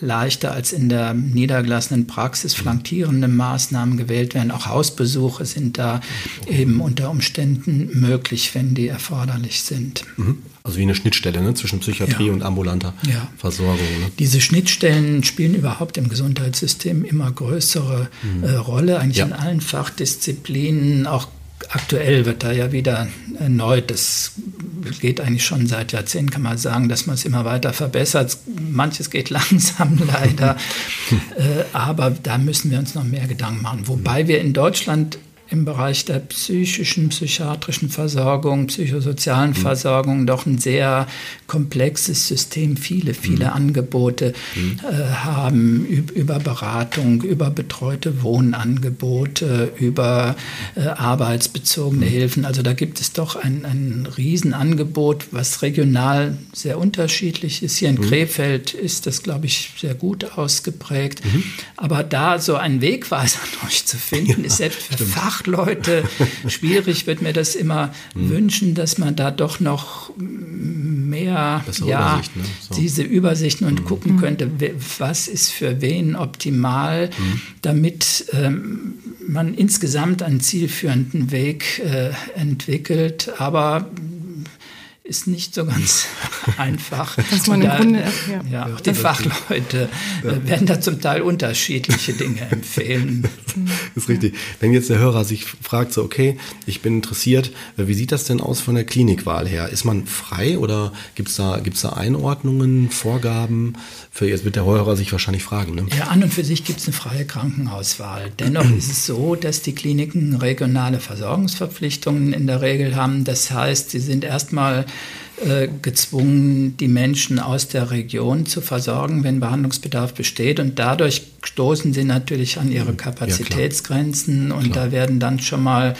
leichter als in der niedergelassenen Praxis flankierende Maßnahmen gewählt werden. Auch Hausbesuche sind da eben unter Umständen möglich, wenn die erforderlich sind. Mhm. Also wie eine Schnittstelle ne? zwischen Psychiatrie ja. und ambulanter ja. Versorgung. Ne? Diese Schnittstellen spielen überhaupt im Gesundheitssystem immer größere mhm. äh, Rolle, eigentlich ja. in allen Fachdisziplinen, auch aktuell wird da ja wieder erneut, das geht eigentlich schon seit Jahrzehnten, kann man sagen, dass man es immer weiter verbessert. Manches geht langsam leider, äh, aber da müssen wir uns noch mehr Gedanken machen. Wobei wir in Deutschland im Bereich der psychischen, psychiatrischen Versorgung, psychosozialen mhm. Versorgung doch ein sehr komplexes System, viele, viele mhm. Angebote mhm. Äh, haben über Beratung, über betreute Wohnangebote, über äh, arbeitsbezogene mhm. Hilfen. Also da gibt es doch ein, ein Riesenangebot, was regional sehr unterschiedlich ist. Hier in mhm. Krefeld ist das, glaube ich, sehr gut ausgeprägt. Aber da so einen Wegweiser durchzufinden, ja, ist selbst für Fach Fachleute schwierig, wird mir das immer hm. wünschen, dass man da doch noch mehr ja, Übersicht, ne? so. diese Übersichten und hm. gucken könnte, was ist für wen optimal, hm. damit ähm, man insgesamt einen zielführenden Weg äh, entwickelt. Aber ist nicht so ganz einfach. Dass man im da, Grunde, ja. ja auch die Fachleute ja. Äh, werden da zum Teil unterschiedliche Dinge empfehlen. Das ist richtig. Wenn jetzt der Hörer sich fragt, so, okay, ich bin interessiert, äh, wie sieht das denn aus von der Klinikwahl her? Ist man frei oder gibt es da, gibt's da Einordnungen, Vorgaben? Für, jetzt wird der Hörer sich wahrscheinlich fragen. Ne? Ja, an und für sich gibt es eine freie Krankenhauswahl. Dennoch ist es so, dass die Kliniken regionale Versorgungsverpflichtungen in der Regel haben. Das heißt, sie sind erstmal äh, gezwungen, die Menschen aus der Region zu versorgen, wenn Behandlungsbedarf besteht. Und dadurch stoßen sie natürlich an ihre Kapazitätsgrenzen ja, und klar. da werden dann schon mal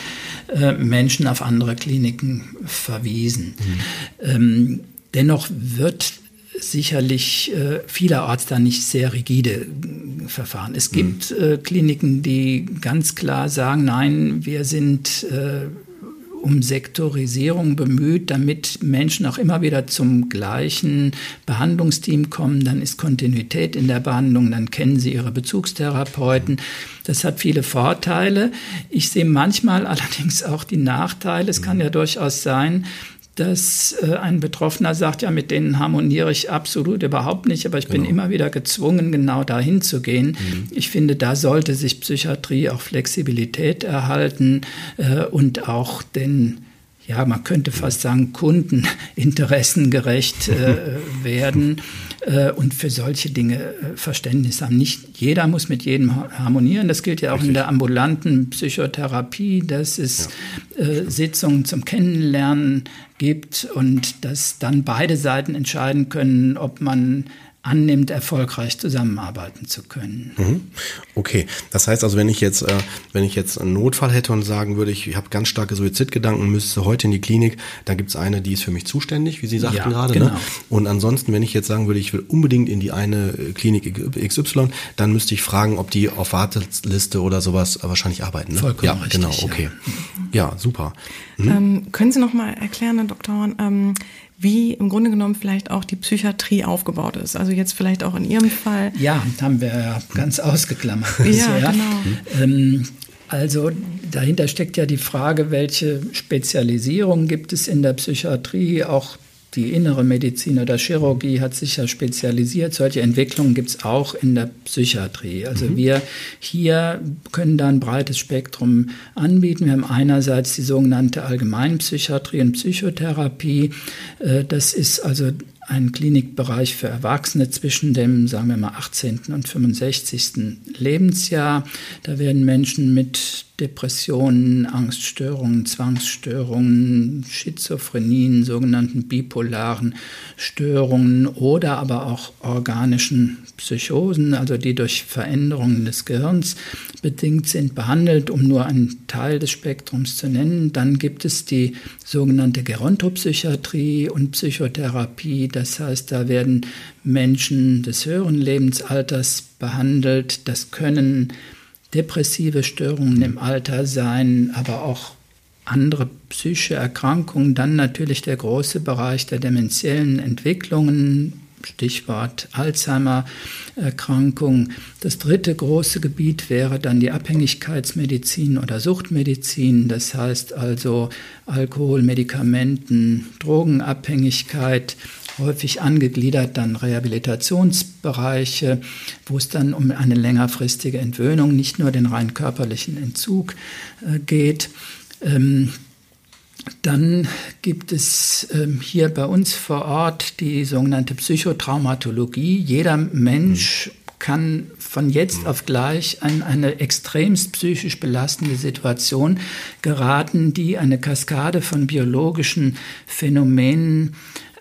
äh, Menschen auf andere Kliniken verwiesen. Mhm. Ähm, dennoch wird sicherlich äh, vielerorts da nicht sehr rigide äh, verfahren. Es gibt mhm. äh, Kliniken, die ganz klar sagen, nein, wir sind äh, um Sektorisierung bemüht, damit Menschen auch immer wieder zum gleichen Behandlungsteam kommen. Dann ist Kontinuität in der Behandlung, dann kennen sie ihre Bezugstherapeuten. Das hat viele Vorteile. Ich sehe manchmal allerdings auch die Nachteile. Es kann ja durchaus sein, dass äh, ein Betroffener sagt, ja, mit denen harmoniere ich absolut überhaupt nicht, aber ich genau. bin immer wieder gezwungen, genau dahin zu gehen. Mhm. Ich finde, da sollte sich Psychiatrie auch Flexibilität erhalten äh, und auch den ja, man könnte fast sagen, Kundeninteressen gerecht äh, werden äh, und für solche Dinge äh, Verständnis haben. Nicht jeder muss mit jedem harmonieren. Das gilt ja auch Richtig. in der ambulanten Psychotherapie, dass es ja. äh, Sitzungen zum Kennenlernen gibt und dass dann beide Seiten entscheiden können, ob man annimmt, erfolgreich zusammenarbeiten zu können. Mhm. Okay, das heißt also, wenn ich jetzt, äh, wenn ich jetzt einen Notfall hätte und sagen würde, ich habe ganz starke Suizidgedanken, müsste heute in die Klinik, dann gibt es eine, die ist für mich zuständig, wie Sie sagten ja, gerade. Ne? Genau. Ne? Und ansonsten, wenn ich jetzt sagen würde, ich will unbedingt in die eine äh, Klinik XY, dann müsste ich fragen, ob die auf Warteliste oder sowas wahrscheinlich arbeiten. Ne? Vollkommen ja, richtig, genau, okay. Ja, ja super. Mhm. Ähm, können Sie noch mal erklären, Herr Dr. Horn, ähm, wie im Grunde genommen vielleicht auch die Psychiatrie aufgebaut ist. Also jetzt vielleicht auch in Ihrem Fall. Ja, haben wir ja ganz ausgeklammert. ja, ja, genau. Ähm, also dahinter steckt ja die Frage, welche Spezialisierung gibt es in der Psychiatrie, auch die innere Medizin oder Chirurgie hat sich ja spezialisiert. Solche Entwicklungen gibt es auch in der Psychiatrie. Also mhm. wir hier können da ein breites Spektrum anbieten. Wir haben einerseits die sogenannte Allgemeinpsychiatrie und Psychotherapie. Äh, das ist also ein Klinikbereich für Erwachsene zwischen dem, sagen wir mal, 18. und 65. Lebensjahr. Da werden Menschen mit Depressionen, Angststörungen, Zwangsstörungen, Schizophrenien, sogenannten bipolaren Störungen oder aber auch organischen Psychosen, also die durch Veränderungen des Gehirns bedingt sind, behandelt, um nur einen Teil des Spektrums zu nennen. Dann gibt es die sogenannte Gerontopsychiatrie und Psychotherapie. Das heißt, da werden Menschen des höheren Lebensalters behandelt. Das können depressive Störungen im Alter sein, aber auch andere psychische Erkrankungen. Dann natürlich der große Bereich der dementiellen Entwicklungen, Stichwort Alzheimer-Erkrankung. Das dritte große Gebiet wäre dann die Abhängigkeitsmedizin oder Suchtmedizin, das heißt also Alkohol, Medikamenten, Drogenabhängigkeit, häufig angegliedert dann Rehabilitationsbereiche, wo es dann um eine längerfristige Entwöhnung, nicht nur den rein körperlichen Entzug äh, geht. Ähm, dann gibt es ähm, hier bei uns vor Ort die sogenannte Psychotraumatologie. Jeder Mensch kann von jetzt auf gleich an eine extremst psychisch belastende Situation geraten, die eine Kaskade von biologischen Phänomenen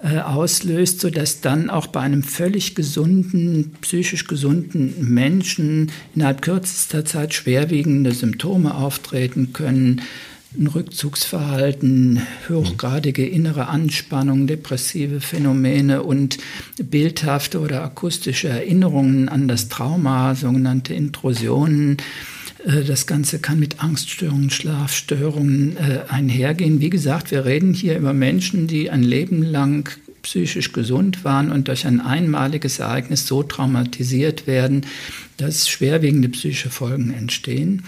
äh, auslöst, sodass dann auch bei einem völlig gesunden, psychisch gesunden Menschen innerhalb kürzester Zeit schwerwiegende Symptome auftreten können. Ein Rückzugsverhalten, hochgradige innere Anspannung, depressive Phänomene und bildhafte oder akustische Erinnerungen an das Trauma, sogenannte Intrusionen, das Ganze kann mit Angststörungen, Schlafstörungen äh, einhergehen. Wie gesagt, wir reden hier über Menschen, die ein Leben lang psychisch gesund waren und durch ein einmaliges Ereignis so traumatisiert werden, dass schwerwiegende psychische Folgen entstehen. Mhm.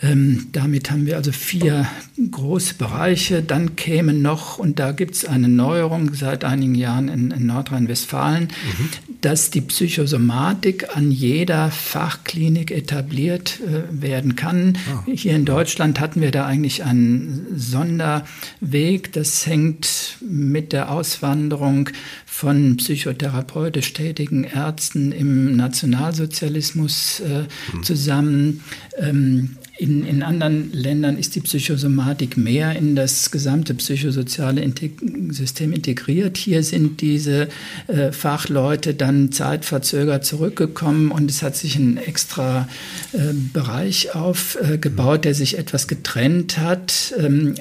Ähm, damit haben wir also vier große Bereiche. Dann kämen noch, und da gibt es eine Neuerung seit einigen Jahren in, in Nordrhein-Westfalen, mhm. Dass die Psychosomatik an jeder Fachklinik etabliert äh, werden kann. Oh. Hier in Deutschland hatten wir da eigentlich einen Sonderweg. Das hängt mit der Auswanderung von psychotherapeutisch tätigen Ärzten im Nationalsozialismus äh, mhm. zusammen. Ähm, in, in anderen Ländern ist die Psychosomatik mehr in das gesamte psychosoziale Integ System integriert. Hier sind diese äh, Fachleute dann zeitverzögert zurückgekommen und es hat sich ein extra äh, Bereich aufgebaut, der sich etwas getrennt hat. Ähm,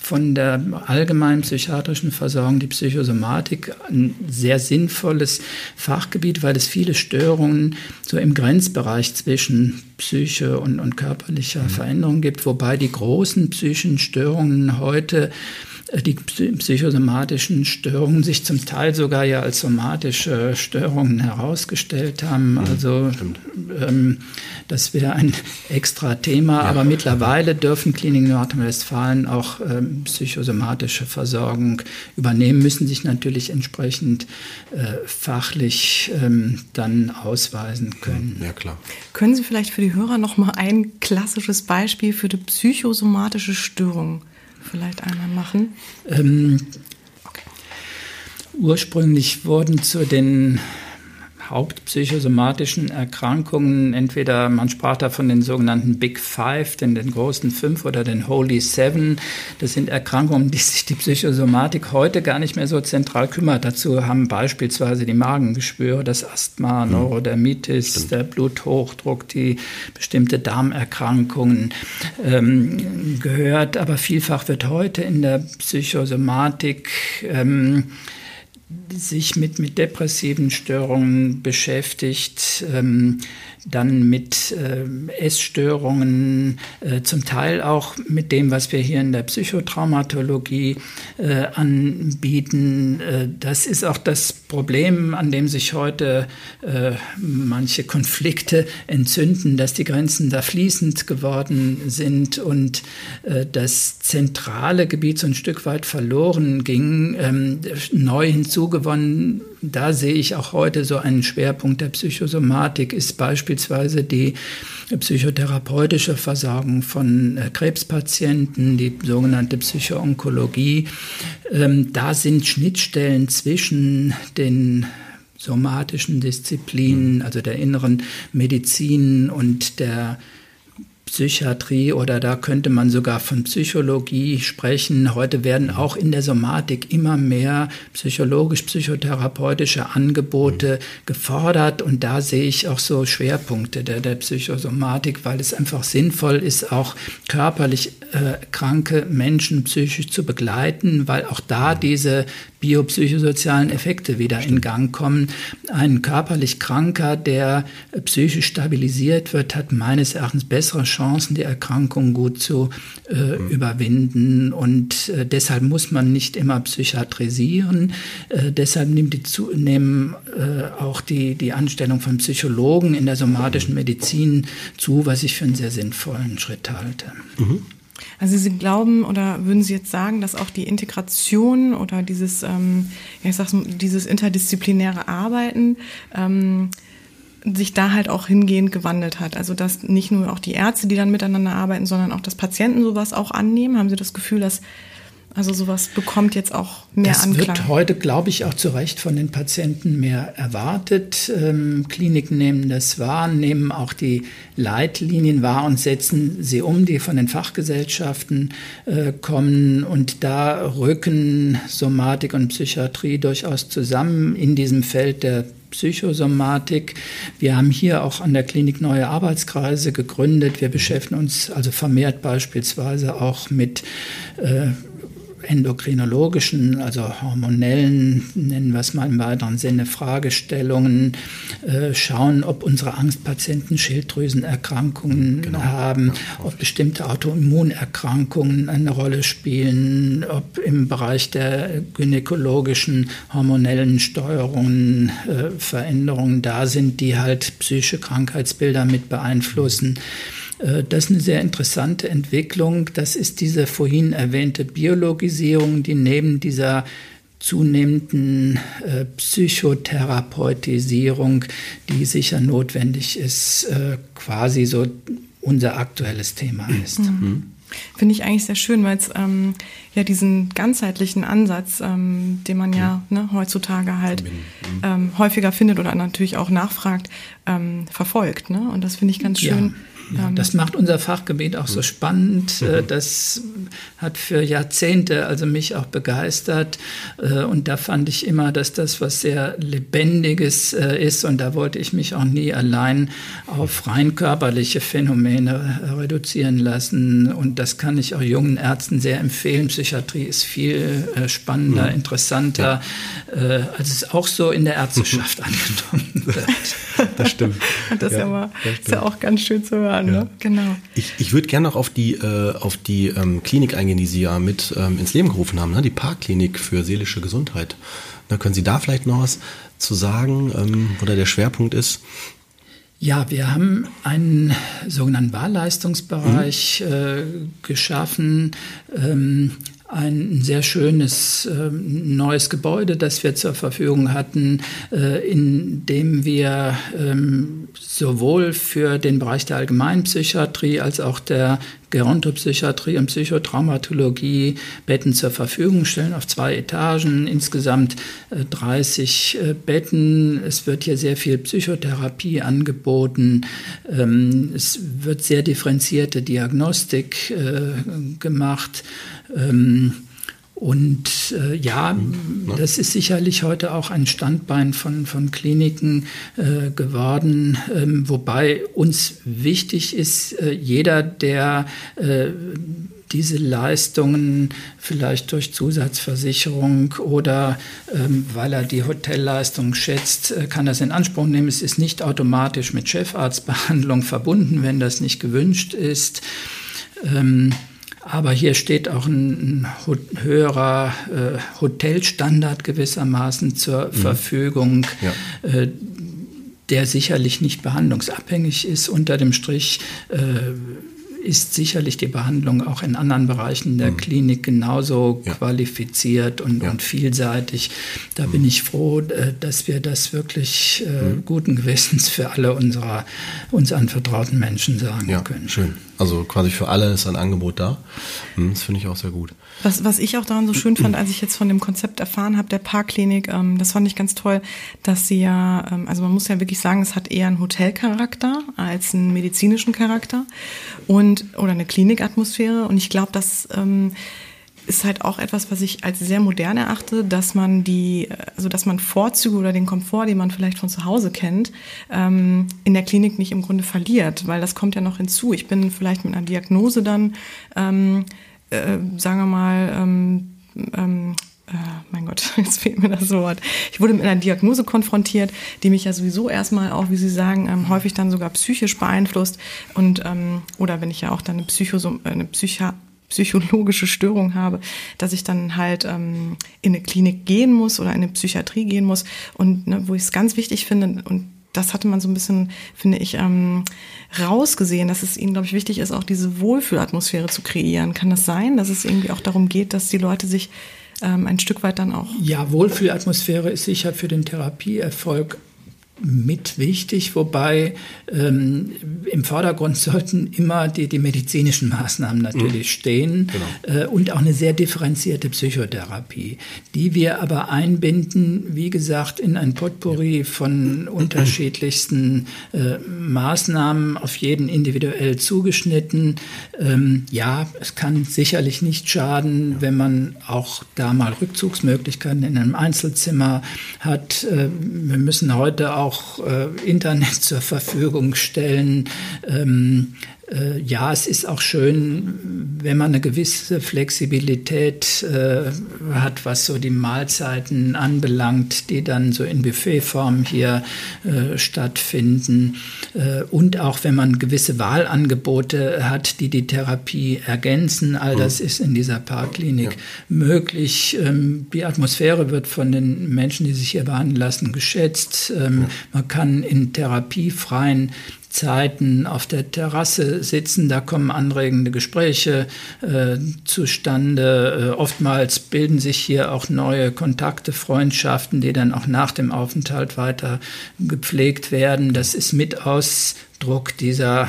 von der allgemeinen psychiatrischen Versorgung die Psychosomatik ein sehr sinnvolles Fachgebiet, weil es viele Störungen so im Grenzbereich zwischen Psyche und, und körperlicher mhm. Veränderung gibt, wobei die großen psychischen Störungen heute die psychosomatischen Störungen sich zum Teil sogar ja als somatische Störungen herausgestellt haben. Mhm, also ähm, das wäre ein extra Thema, ja. aber mittlerweile dürfen Kliniken Nordrhein-Westfalen auch ähm, psychosomatische Versorgung übernehmen, müssen sich natürlich entsprechend äh, fachlich ähm, dann ausweisen können. Ja, klar. Können Sie vielleicht für die Hörer noch mal ein klassisches Beispiel für die psychosomatische Störung vielleicht einmal machen? Ähm, okay. Ursprünglich wurden zu den hauptpsychosomatischen Erkrankungen, entweder man sprach da von den sogenannten Big Five, den, den großen Fünf oder den Holy Seven. Das sind Erkrankungen, die sich die Psychosomatik heute gar nicht mehr so zentral kümmert. Dazu haben beispielsweise die Magengeschwüre, das Asthma, mhm. Neurodermitis, Stimmt. der Bluthochdruck, die bestimmte Darmerkrankungen ähm, gehört. Aber vielfach wird heute in der Psychosomatik ähm, sich mit, mit depressiven Störungen beschäftigt, ähm, dann mit äh, Essstörungen, äh, zum Teil auch mit dem, was wir hier in der Psychotraumatologie äh, anbieten. Äh, das ist auch das Problem, an dem sich heute äh, manche Konflikte entzünden, dass die Grenzen da fließend geworden sind und äh, das zentrale Gebiet so ein Stück weit verloren ging, ähm, neu hinzugewonnen da sehe ich auch heute so einen Schwerpunkt der Psychosomatik, ist beispielsweise die psychotherapeutische Versorgung von äh, Krebspatienten, die sogenannte Psychoonkologie. Ähm, da sind Schnittstellen zwischen den somatischen Disziplinen, also der inneren Medizin und der Psychiatrie oder da könnte man sogar von Psychologie sprechen. Heute werden auch in der Somatik immer mehr psychologisch-psychotherapeutische Angebote gefordert. Und da sehe ich auch so Schwerpunkte der, der Psychosomatik, weil es einfach sinnvoll ist, auch körperlich äh, kranke Menschen psychisch zu begleiten, weil auch da diese biopsychosozialen Effekte wieder in Gang kommen. Ein körperlich Kranker, der psychisch stabilisiert wird, hat meines Erachtens bessere Chancen, die Erkrankung gut zu äh, mhm. überwinden. Und äh, deshalb muss man nicht immer psychiatrisieren. Äh, deshalb nimmt die zu, nehmen äh, auch die, die Anstellung von Psychologen in der somatischen Medizin zu, was ich für einen sehr sinnvollen Schritt halte. Mhm. Also Sie glauben oder würden Sie jetzt sagen, dass auch die Integration oder dieses, ähm, ja, ich sag's, dieses interdisziplinäre Arbeiten ähm, sich da halt auch hingehend gewandelt hat. Also dass nicht nur auch die Ärzte, die dann miteinander arbeiten, sondern auch das Patienten sowas auch annehmen. Haben Sie das Gefühl, dass also sowas bekommt jetzt auch mehr das Anklang. Das wird heute, glaube ich, auch zu Recht von den Patienten mehr erwartet. Ähm, Kliniken nehmen das wahr, nehmen auch die Leitlinien wahr und setzen sie um, die von den Fachgesellschaften äh, kommen. Und da rücken Somatik und Psychiatrie durchaus zusammen in diesem Feld der Psychosomatik. Wir haben hier auch an der Klinik neue Arbeitskreise gegründet. Wir beschäftigen uns also vermehrt beispielsweise auch mit äh, endokrinologischen, also hormonellen, nennen wir es mal im weiteren Sinne, Fragestellungen, äh, schauen, ob unsere Angstpatienten Schilddrüsenerkrankungen genau. haben, ob bestimmte Autoimmunerkrankungen eine Rolle spielen, ob im Bereich der gynäkologischen hormonellen Steuerungen äh, Veränderungen da sind, die halt psychische Krankheitsbilder mit beeinflussen. Äh, das ist eine sehr interessante Entwicklung. Das ist diese vorhin erwähnte Biologisierung, die neben dieser zunehmenden äh, Psychotherapeutisierung, die sicher notwendig ist, äh, quasi so unser aktuelles Thema ist. Mhm. mhm. Finde ich eigentlich sehr schön, weil es ähm, ja diesen ganzheitlichen Ansatz, ähm, den man ja ne, heutzutage halt mhm. ähm, häufiger findet oder natürlich auch nachfragt, ähm, verfolgt. Ne? Und das finde ich ganz schön. Ja ja, das macht unser Fachgebiet auch so spannend. Äh, mhm. Das hat für Jahrzehnte also mich auch begeistert. Äh, und da fand ich immer, dass das was sehr Lebendiges äh, ist. Und da wollte ich mich auch nie allein auf rein körperliche Phänomene reduzieren lassen. Und das kann ich auch jungen Ärzten sehr empfehlen. Psychiatrie ist viel spannender, mhm. interessanter, ja. als es auch so in der Ärzteschaft angenommen wird. Das stimmt. Das ist ja, ja, mal, ist ja auch ganz schön zu hören. Ja, ne? ja. genau. Ich, ich würde gerne noch auf die, äh, auf die ähm, Klinik eingehen, die Sie ja mit ähm, ins Leben gerufen haben, ne? die Parkklinik für seelische Gesundheit. Da können Sie da vielleicht noch was zu sagen, ähm, wo da der Schwerpunkt ist? Ja, wir haben einen sogenannten Wahlleistungsbereich mhm. äh, geschaffen. Ähm, ein sehr schönes äh, neues Gebäude, das wir zur Verfügung hatten, äh, in dem wir ähm, sowohl für den Bereich der Allgemeinpsychiatrie als auch der Gerontopsychiatrie und Psychotraumatologie Betten zur Verfügung stellen auf zwei Etagen, insgesamt äh, 30 äh, Betten. Es wird hier sehr viel Psychotherapie angeboten. Ähm, es wird sehr differenzierte Diagnostik äh, gemacht. Ähm, und äh, ja, mhm. das ist sicherlich heute auch ein Standbein von, von Kliniken äh, geworden, ähm, wobei uns wichtig ist, äh, jeder, der äh, diese Leistungen vielleicht durch Zusatzversicherung oder ähm, weil er die Hotelleistung schätzt, äh, kann das in Anspruch nehmen. Es ist nicht automatisch mit Chefarztbehandlung verbunden, wenn das nicht gewünscht ist. Ähm, aber hier steht auch ein, ein höherer äh, Hotelstandard gewissermaßen zur mhm. Verfügung, ja. äh, der sicherlich nicht behandlungsabhängig ist. Unter dem Strich äh, ist sicherlich die Behandlung auch in anderen Bereichen der mhm. Klinik genauso ja. qualifiziert und, ja. und, vielseitig. Da mhm. bin ich froh, äh, dass wir das wirklich äh, mhm. guten Gewissens für alle unserer uns anvertrauten Menschen sagen können. Schön. Also quasi für alle ist ein Angebot da. Hm, das finde ich auch sehr gut. Was, was ich auch daran so schön fand, als ich jetzt von dem Konzept erfahren habe, der Parkklinik, ähm, das fand ich ganz toll, dass sie ja, ähm, also man muss ja wirklich sagen, es hat eher einen Hotelcharakter als einen medizinischen Charakter und oder eine Klinikatmosphäre. Und ich glaube, dass ähm, ist halt auch etwas, was ich als sehr modern erachte, dass man die, also dass man Vorzüge oder den Komfort, den man vielleicht von zu Hause kennt, ähm, in der Klinik nicht im Grunde verliert, weil das kommt ja noch hinzu. Ich bin vielleicht mit einer Diagnose dann, ähm, äh, sagen wir mal, ähm, ähm, äh, mein Gott, jetzt fehlt mir das Wort. Ich wurde mit einer Diagnose konfrontiert, die mich ja sowieso erstmal auch, wie Sie sagen, ähm, häufig dann sogar psychisch beeinflusst und ähm, oder wenn ich ja auch dann eine, Psycho, eine Psycha psychologische Störung habe, dass ich dann halt ähm, in eine Klinik gehen muss oder in eine Psychiatrie gehen muss. Und ne, wo ich es ganz wichtig finde, und das hatte man so ein bisschen, finde ich, ähm, rausgesehen, dass es ihnen, glaube ich, wichtig ist, auch diese Wohlfühlatmosphäre zu kreieren. Kann das sein, dass es irgendwie auch darum geht, dass die Leute sich ähm, ein Stück weit dann auch. Ja, Wohlfühlatmosphäre ist sicher für den Therapieerfolg mit wichtig, wobei ähm, im Vordergrund sollten immer die, die medizinischen Maßnahmen natürlich mhm. stehen genau. äh, und auch eine sehr differenzierte Psychotherapie, die wir aber einbinden, wie gesagt, in ein Potpourri von unterschiedlichsten äh, Maßnahmen, auf jeden individuell zugeschnitten. Ähm, ja, es kann sicherlich nicht schaden, wenn man auch da mal Rückzugsmöglichkeiten in einem Einzelzimmer hat. Äh, wir müssen heute auch auch äh, Internet zur Verfügung stellen. Ähm, äh, ja, es ist auch schön, wenn man eine gewisse Flexibilität äh, hat, was so die Mahlzeiten anbelangt, die dann so in Buffetform hier äh, stattfinden. Äh, und auch wenn man gewisse Wahlangebote hat, die die Therapie ergänzen. All das mhm. ist in dieser Parkklinik ja. möglich. Ähm, die Atmosphäre wird von den Menschen, die sich hier behandeln lassen, geschätzt. Ähm, ja. Man kann in therapiefreien Zeiten auf der Terrasse sitzen, da kommen anregende Gespräche äh, zustande. Äh, oftmals bilden sich hier auch neue Kontakte, Freundschaften, die dann auch nach dem Aufenthalt weiter gepflegt werden. Das ist mit Ausdruck dieser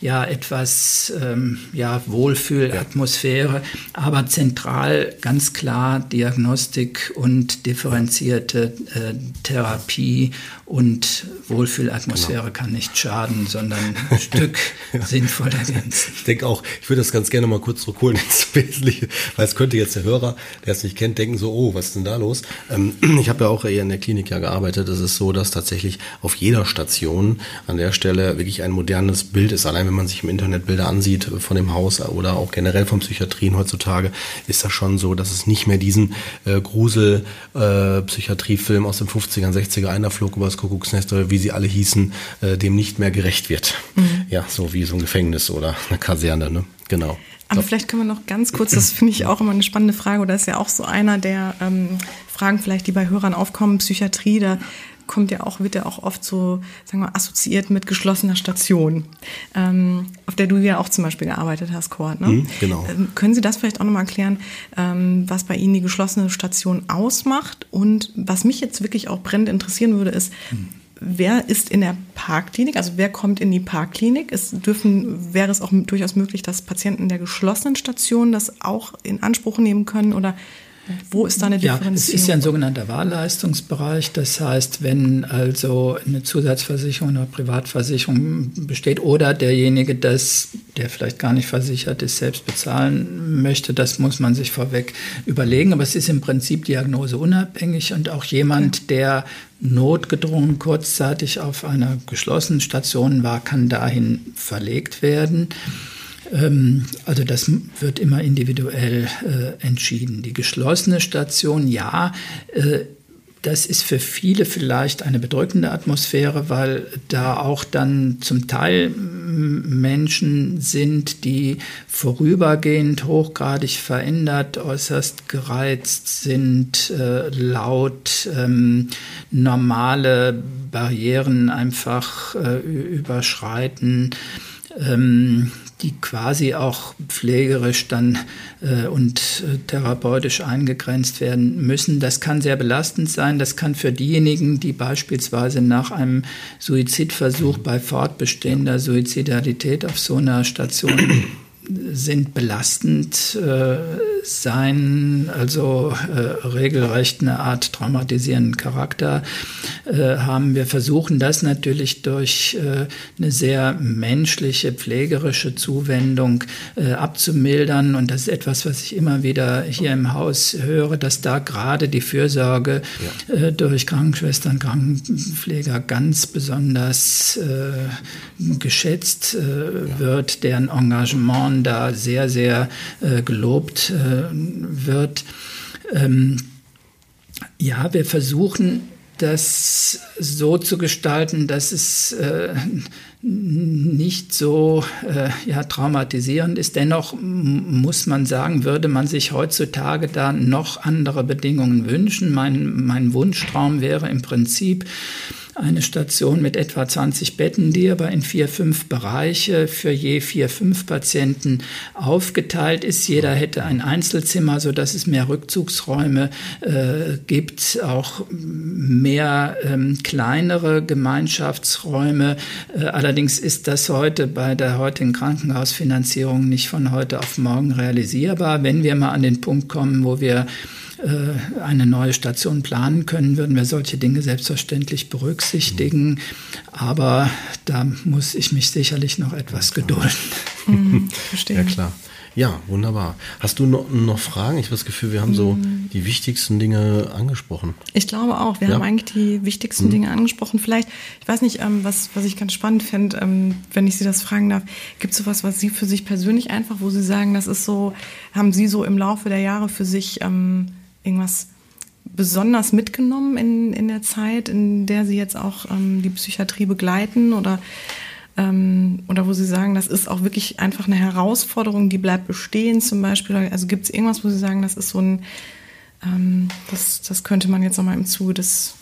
ja etwas ähm, ja, Wohlfühlatmosphäre, ja. aber zentral ganz klar Diagnostik und differenzierte äh, Therapie und Wohlfühlatmosphäre genau. kann nicht schaden, sondern ein Stück ja. sinnvoll ergänzen. Ich denke auch, ich würde das ganz gerne mal kurz zurückholen ins Wesentliche, weil es könnte jetzt der Hörer, der es nicht kennt, denken so, oh, was ist denn da los? Ähm, ich habe ja auch eher in der Klinik ja gearbeitet. Es ist so, dass tatsächlich auf jeder Station an der Stelle wirklich ein modernes Bild ist. Allein wenn man sich im Internet Bilder ansieht von dem Haus oder auch generell von Psychiatrien heutzutage, ist das schon so, dass es nicht mehr diesen äh, Grusel-Psychiatriefilm äh, aus den 50er, 60er, einer flog über das Kuckucksnest oder wie sie alle hießen, äh, dem nicht mehr gerecht wird. Mhm. Ja, so wie so ein Gefängnis oder eine Kaserne, ne? Genau. Aber vielleicht können wir noch ganz kurz, das finde ich auch immer eine spannende Frage, oder ist ja auch so einer der ähm, Fragen vielleicht, die bei Hörern aufkommen, Psychiatrie, da kommt ja auch, wird ja auch oft so, sagen wir, assoziiert mit geschlossener Station, ähm, auf der du ja auch zum Beispiel gearbeitet hast, Kurt. Ne? Mhm, genau. Ähm, können Sie das vielleicht auch nochmal erklären, ähm, was bei Ihnen die geschlossene Station ausmacht? Und was mich jetzt wirklich auch brennend interessieren würde, ist, mhm wer ist in der Parkklinik, also wer kommt in die Parkklinik? Es dürfen, wäre es auch durchaus möglich, dass Patienten der geschlossenen Station das auch in Anspruch nehmen können oder wo ist da eine Differenzierung? Ja, es ist ja ein sogenannter Wahlleistungsbereich. Das heißt, wenn also eine Zusatzversicherung oder Privatversicherung besteht oder derjenige, das, der vielleicht gar nicht versichert ist, selbst bezahlen möchte, das muss man sich vorweg überlegen. Aber es ist im Prinzip diagnoseunabhängig und auch jemand, der notgedrungen kurzzeitig auf einer geschlossenen Station war, kann dahin verlegt werden. Ähm, also das wird immer individuell äh, entschieden. Die geschlossene Station, ja, äh, das ist für viele vielleicht eine bedrückende Atmosphäre, weil da auch dann zum Teil Menschen sind, die vorübergehend hochgradig verändert, äußerst gereizt sind, äh, laut, ähm, normale Barrieren einfach überschreiten. Ähm, die quasi auch pflegerisch dann äh, und äh, therapeutisch eingegrenzt werden müssen. Das kann sehr belastend sein. Das kann für diejenigen, die beispielsweise nach einem Suizidversuch bei fortbestehender Suizidalität auf so einer Station sind belastend äh, sein, also äh, regelrecht eine Art traumatisierenden Charakter äh, haben. Wir versuchen das natürlich durch äh, eine sehr menschliche, pflegerische Zuwendung äh, abzumildern. Und das ist etwas, was ich immer wieder hier im Haus höre, dass da gerade die Fürsorge ja. Äh, durch Krankenschwestern, Krankenpfleger ganz besonders geschätzt ja. wird, deren Engagement da sehr, sehr gelobt wird. Ähm, ja, wir versuchen das so zu gestalten, dass es äh, nicht so äh, ja, traumatisierend ist. Dennoch muss man sagen, würde man sich heutzutage da noch andere Bedingungen wünschen. Mein, mein Wunschtraum wäre im Prinzip, eine Station mit etwa 20 Betten, die aber in vier, fünf Bereiche für je vier, fünf Patienten aufgeteilt ist. Jeder hätte ein Einzelzimmer, sodass es mehr Rückzugsräume äh, gibt, auch mehr ähm, kleinere Gemeinschaftsräume. Äh, allerdings ist das heute bei der heutigen Krankenhausfinanzierung nicht von heute auf morgen realisierbar. Wenn wir mal an den Punkt kommen, wo wir äh, eine neue Station planen können, würden wir solche Dinge selbstverständlich berücksichtigen. Aber da muss ich mich sicherlich noch etwas gedulden. Mhm, verstehe. Ja, klar. Ja, wunderbar. Hast du noch, noch Fragen? Ich habe das Gefühl, wir haben so mhm. die wichtigsten Dinge angesprochen. Ich glaube auch. Wir ja? haben eigentlich die wichtigsten mhm. Dinge angesprochen. Vielleicht, ich weiß nicht, ähm, was, was ich ganz spannend fände, ähm, wenn ich Sie das fragen darf, gibt es sowas, was Sie für sich persönlich einfach, wo Sie sagen, das ist so, haben Sie so im Laufe der Jahre für sich ähm, irgendwas besonders mitgenommen in, in der Zeit, in der Sie jetzt auch ähm, die Psychiatrie begleiten oder, ähm, oder wo Sie sagen, das ist auch wirklich einfach eine Herausforderung, die bleibt bestehen zum Beispiel? Also gibt es irgendwas, wo Sie sagen, das ist so ein, ähm, das, das könnte man jetzt nochmal im Zuge des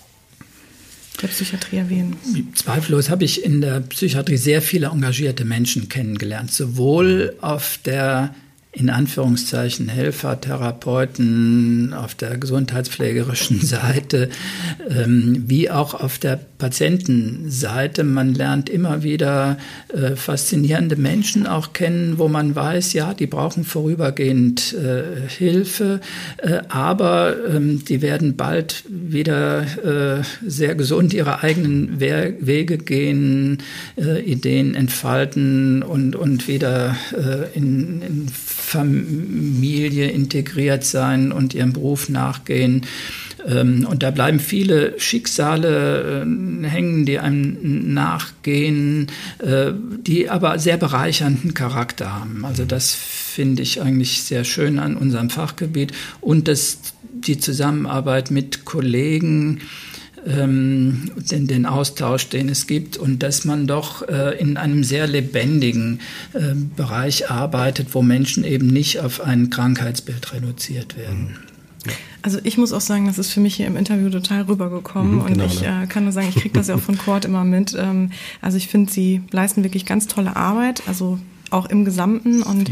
der Psychiatrie erwähnen? Zweifellos habe ich in der Psychiatrie sehr viele engagierte Menschen kennengelernt, sowohl auf der in Anführungszeichen Helfer, Therapeuten auf der gesundheitspflegerischen Seite, ähm, wie auch auf der Patientenseite. Man lernt immer wieder äh, faszinierende Menschen auch kennen, wo man weiß, ja, die brauchen vorübergehend äh, Hilfe, äh, aber ähm, die werden bald wieder äh, sehr gesund ihre eigenen We Wege gehen, äh, Ideen entfalten und, und wieder äh, in, in Familie integriert sein und ihrem Beruf nachgehen. Ähm, und da bleiben viele Schicksale äh, hängen, die einem nachgehen, äh, die aber sehr bereichernden Charakter haben. Also das finde ich eigentlich sehr schön an unserem Fachgebiet und das, die Zusammenarbeit mit Kollegen, ähm, den, den Austausch, den es gibt und dass man doch äh, in einem sehr lebendigen äh, Bereich arbeitet, wo Menschen eben nicht auf ein Krankheitsbild reduziert werden. Also ich muss auch sagen, das ist für mich hier im Interview total rübergekommen mhm, genau, und ich ne? äh, kann nur sagen, ich kriege das ja auch von Cord immer mit. Ähm, also ich finde, sie leisten wirklich ganz tolle Arbeit. Also auch im Gesamten und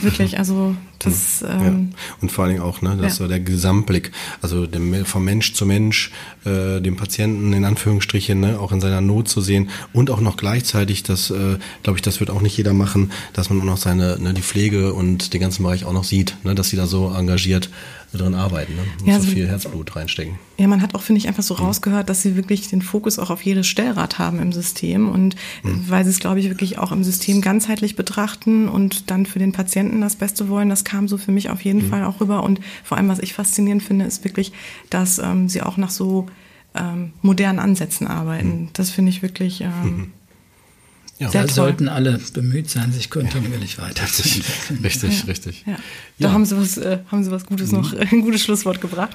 wirklich, also das ähm, ja. und vor allen Dingen auch, ne, das ja. der Gesamtblick, also dem, vom Mensch zu Mensch, äh, dem Patienten in Anführungsstrichen, ne, auch in seiner Not zu sehen und auch noch gleichzeitig, das äh, glaube ich, das wird auch nicht jeder machen, dass man auch noch seine ne, die Pflege und den ganzen Bereich auch noch sieht, ne, dass sie da so engagiert drin arbeiten ne? und ja, so viel Herzblut reinstecken. Ja, man hat auch, finde ich, einfach so mhm. rausgehört, dass sie wirklich den Fokus auch auf jedes Stellrad haben im System und mhm. weil sie es, glaube ich, wirklich auch im System ganzheitlich betrachten und dann für den Patienten das Beste wollen, das kam so für mich auf jeden mhm. Fall auch rüber und vor allem, was ich faszinierend finde, ist wirklich, dass ähm, sie auch nach so ähm, modernen Ansätzen arbeiten. Mhm. Das finde ich wirklich ähm, mhm. Ja, da sollten alle bemüht sein, sich kontinuierlich weiterzuentwickeln. Richtig, ja. richtig. Ja. Da ja. haben Sie was, äh, haben Sie was Gutes noch, mhm. ein gutes Schlusswort gebracht.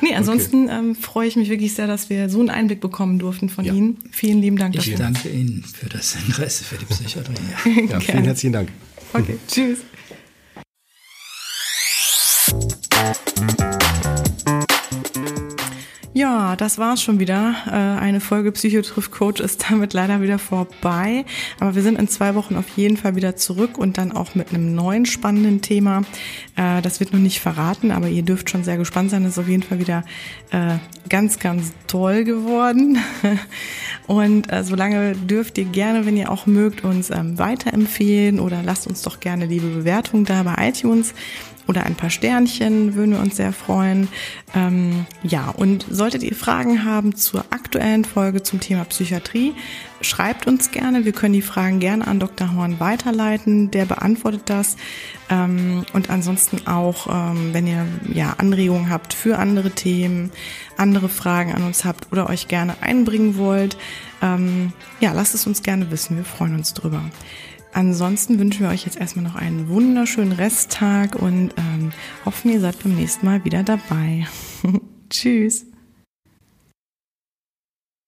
Nee, ansonsten okay. ähm, freue ich mich wirklich sehr, dass wir so einen Einblick bekommen durften von ja. Ihnen. Vielen lieben Dank dafür. Ich danke Ihnen für das Interesse für die Psychiatrie. ja, vielen herzlichen Dank. Okay, tschüss. Ja, das war's schon wieder. Äh, eine Folge Psychotriff Coach ist damit leider wieder vorbei. Aber wir sind in zwei Wochen auf jeden Fall wieder zurück und dann auch mit einem neuen spannenden Thema. Äh, das wird noch nicht verraten, aber ihr dürft schon sehr gespannt sein. Das ist auf jeden Fall wieder äh, ganz, ganz toll geworden. Und solange dürft ihr gerne, wenn ihr auch mögt, uns ähm, weiterempfehlen oder lasst uns doch gerne liebe Bewertungen da bei iTunes oder ein paar Sternchen würden wir uns sehr freuen. Ähm, ja, und solltet ihr Fragen haben zur aktuellen Folge zum Thema Psychiatrie, schreibt uns gerne. Wir können die Fragen gerne an Dr. Horn weiterleiten. Der beantwortet das. Ähm, und ansonsten auch, ähm, wenn ihr ja Anregungen habt für andere Themen, andere Fragen an uns habt oder euch gerne einbringen wollt, ähm, ja, lasst es uns gerne wissen. Wir freuen uns drüber. Ansonsten wünschen wir euch jetzt erstmal noch einen wunderschönen Resttag und ähm, hoffen, ihr seid beim nächsten Mal wieder dabei. Tschüss.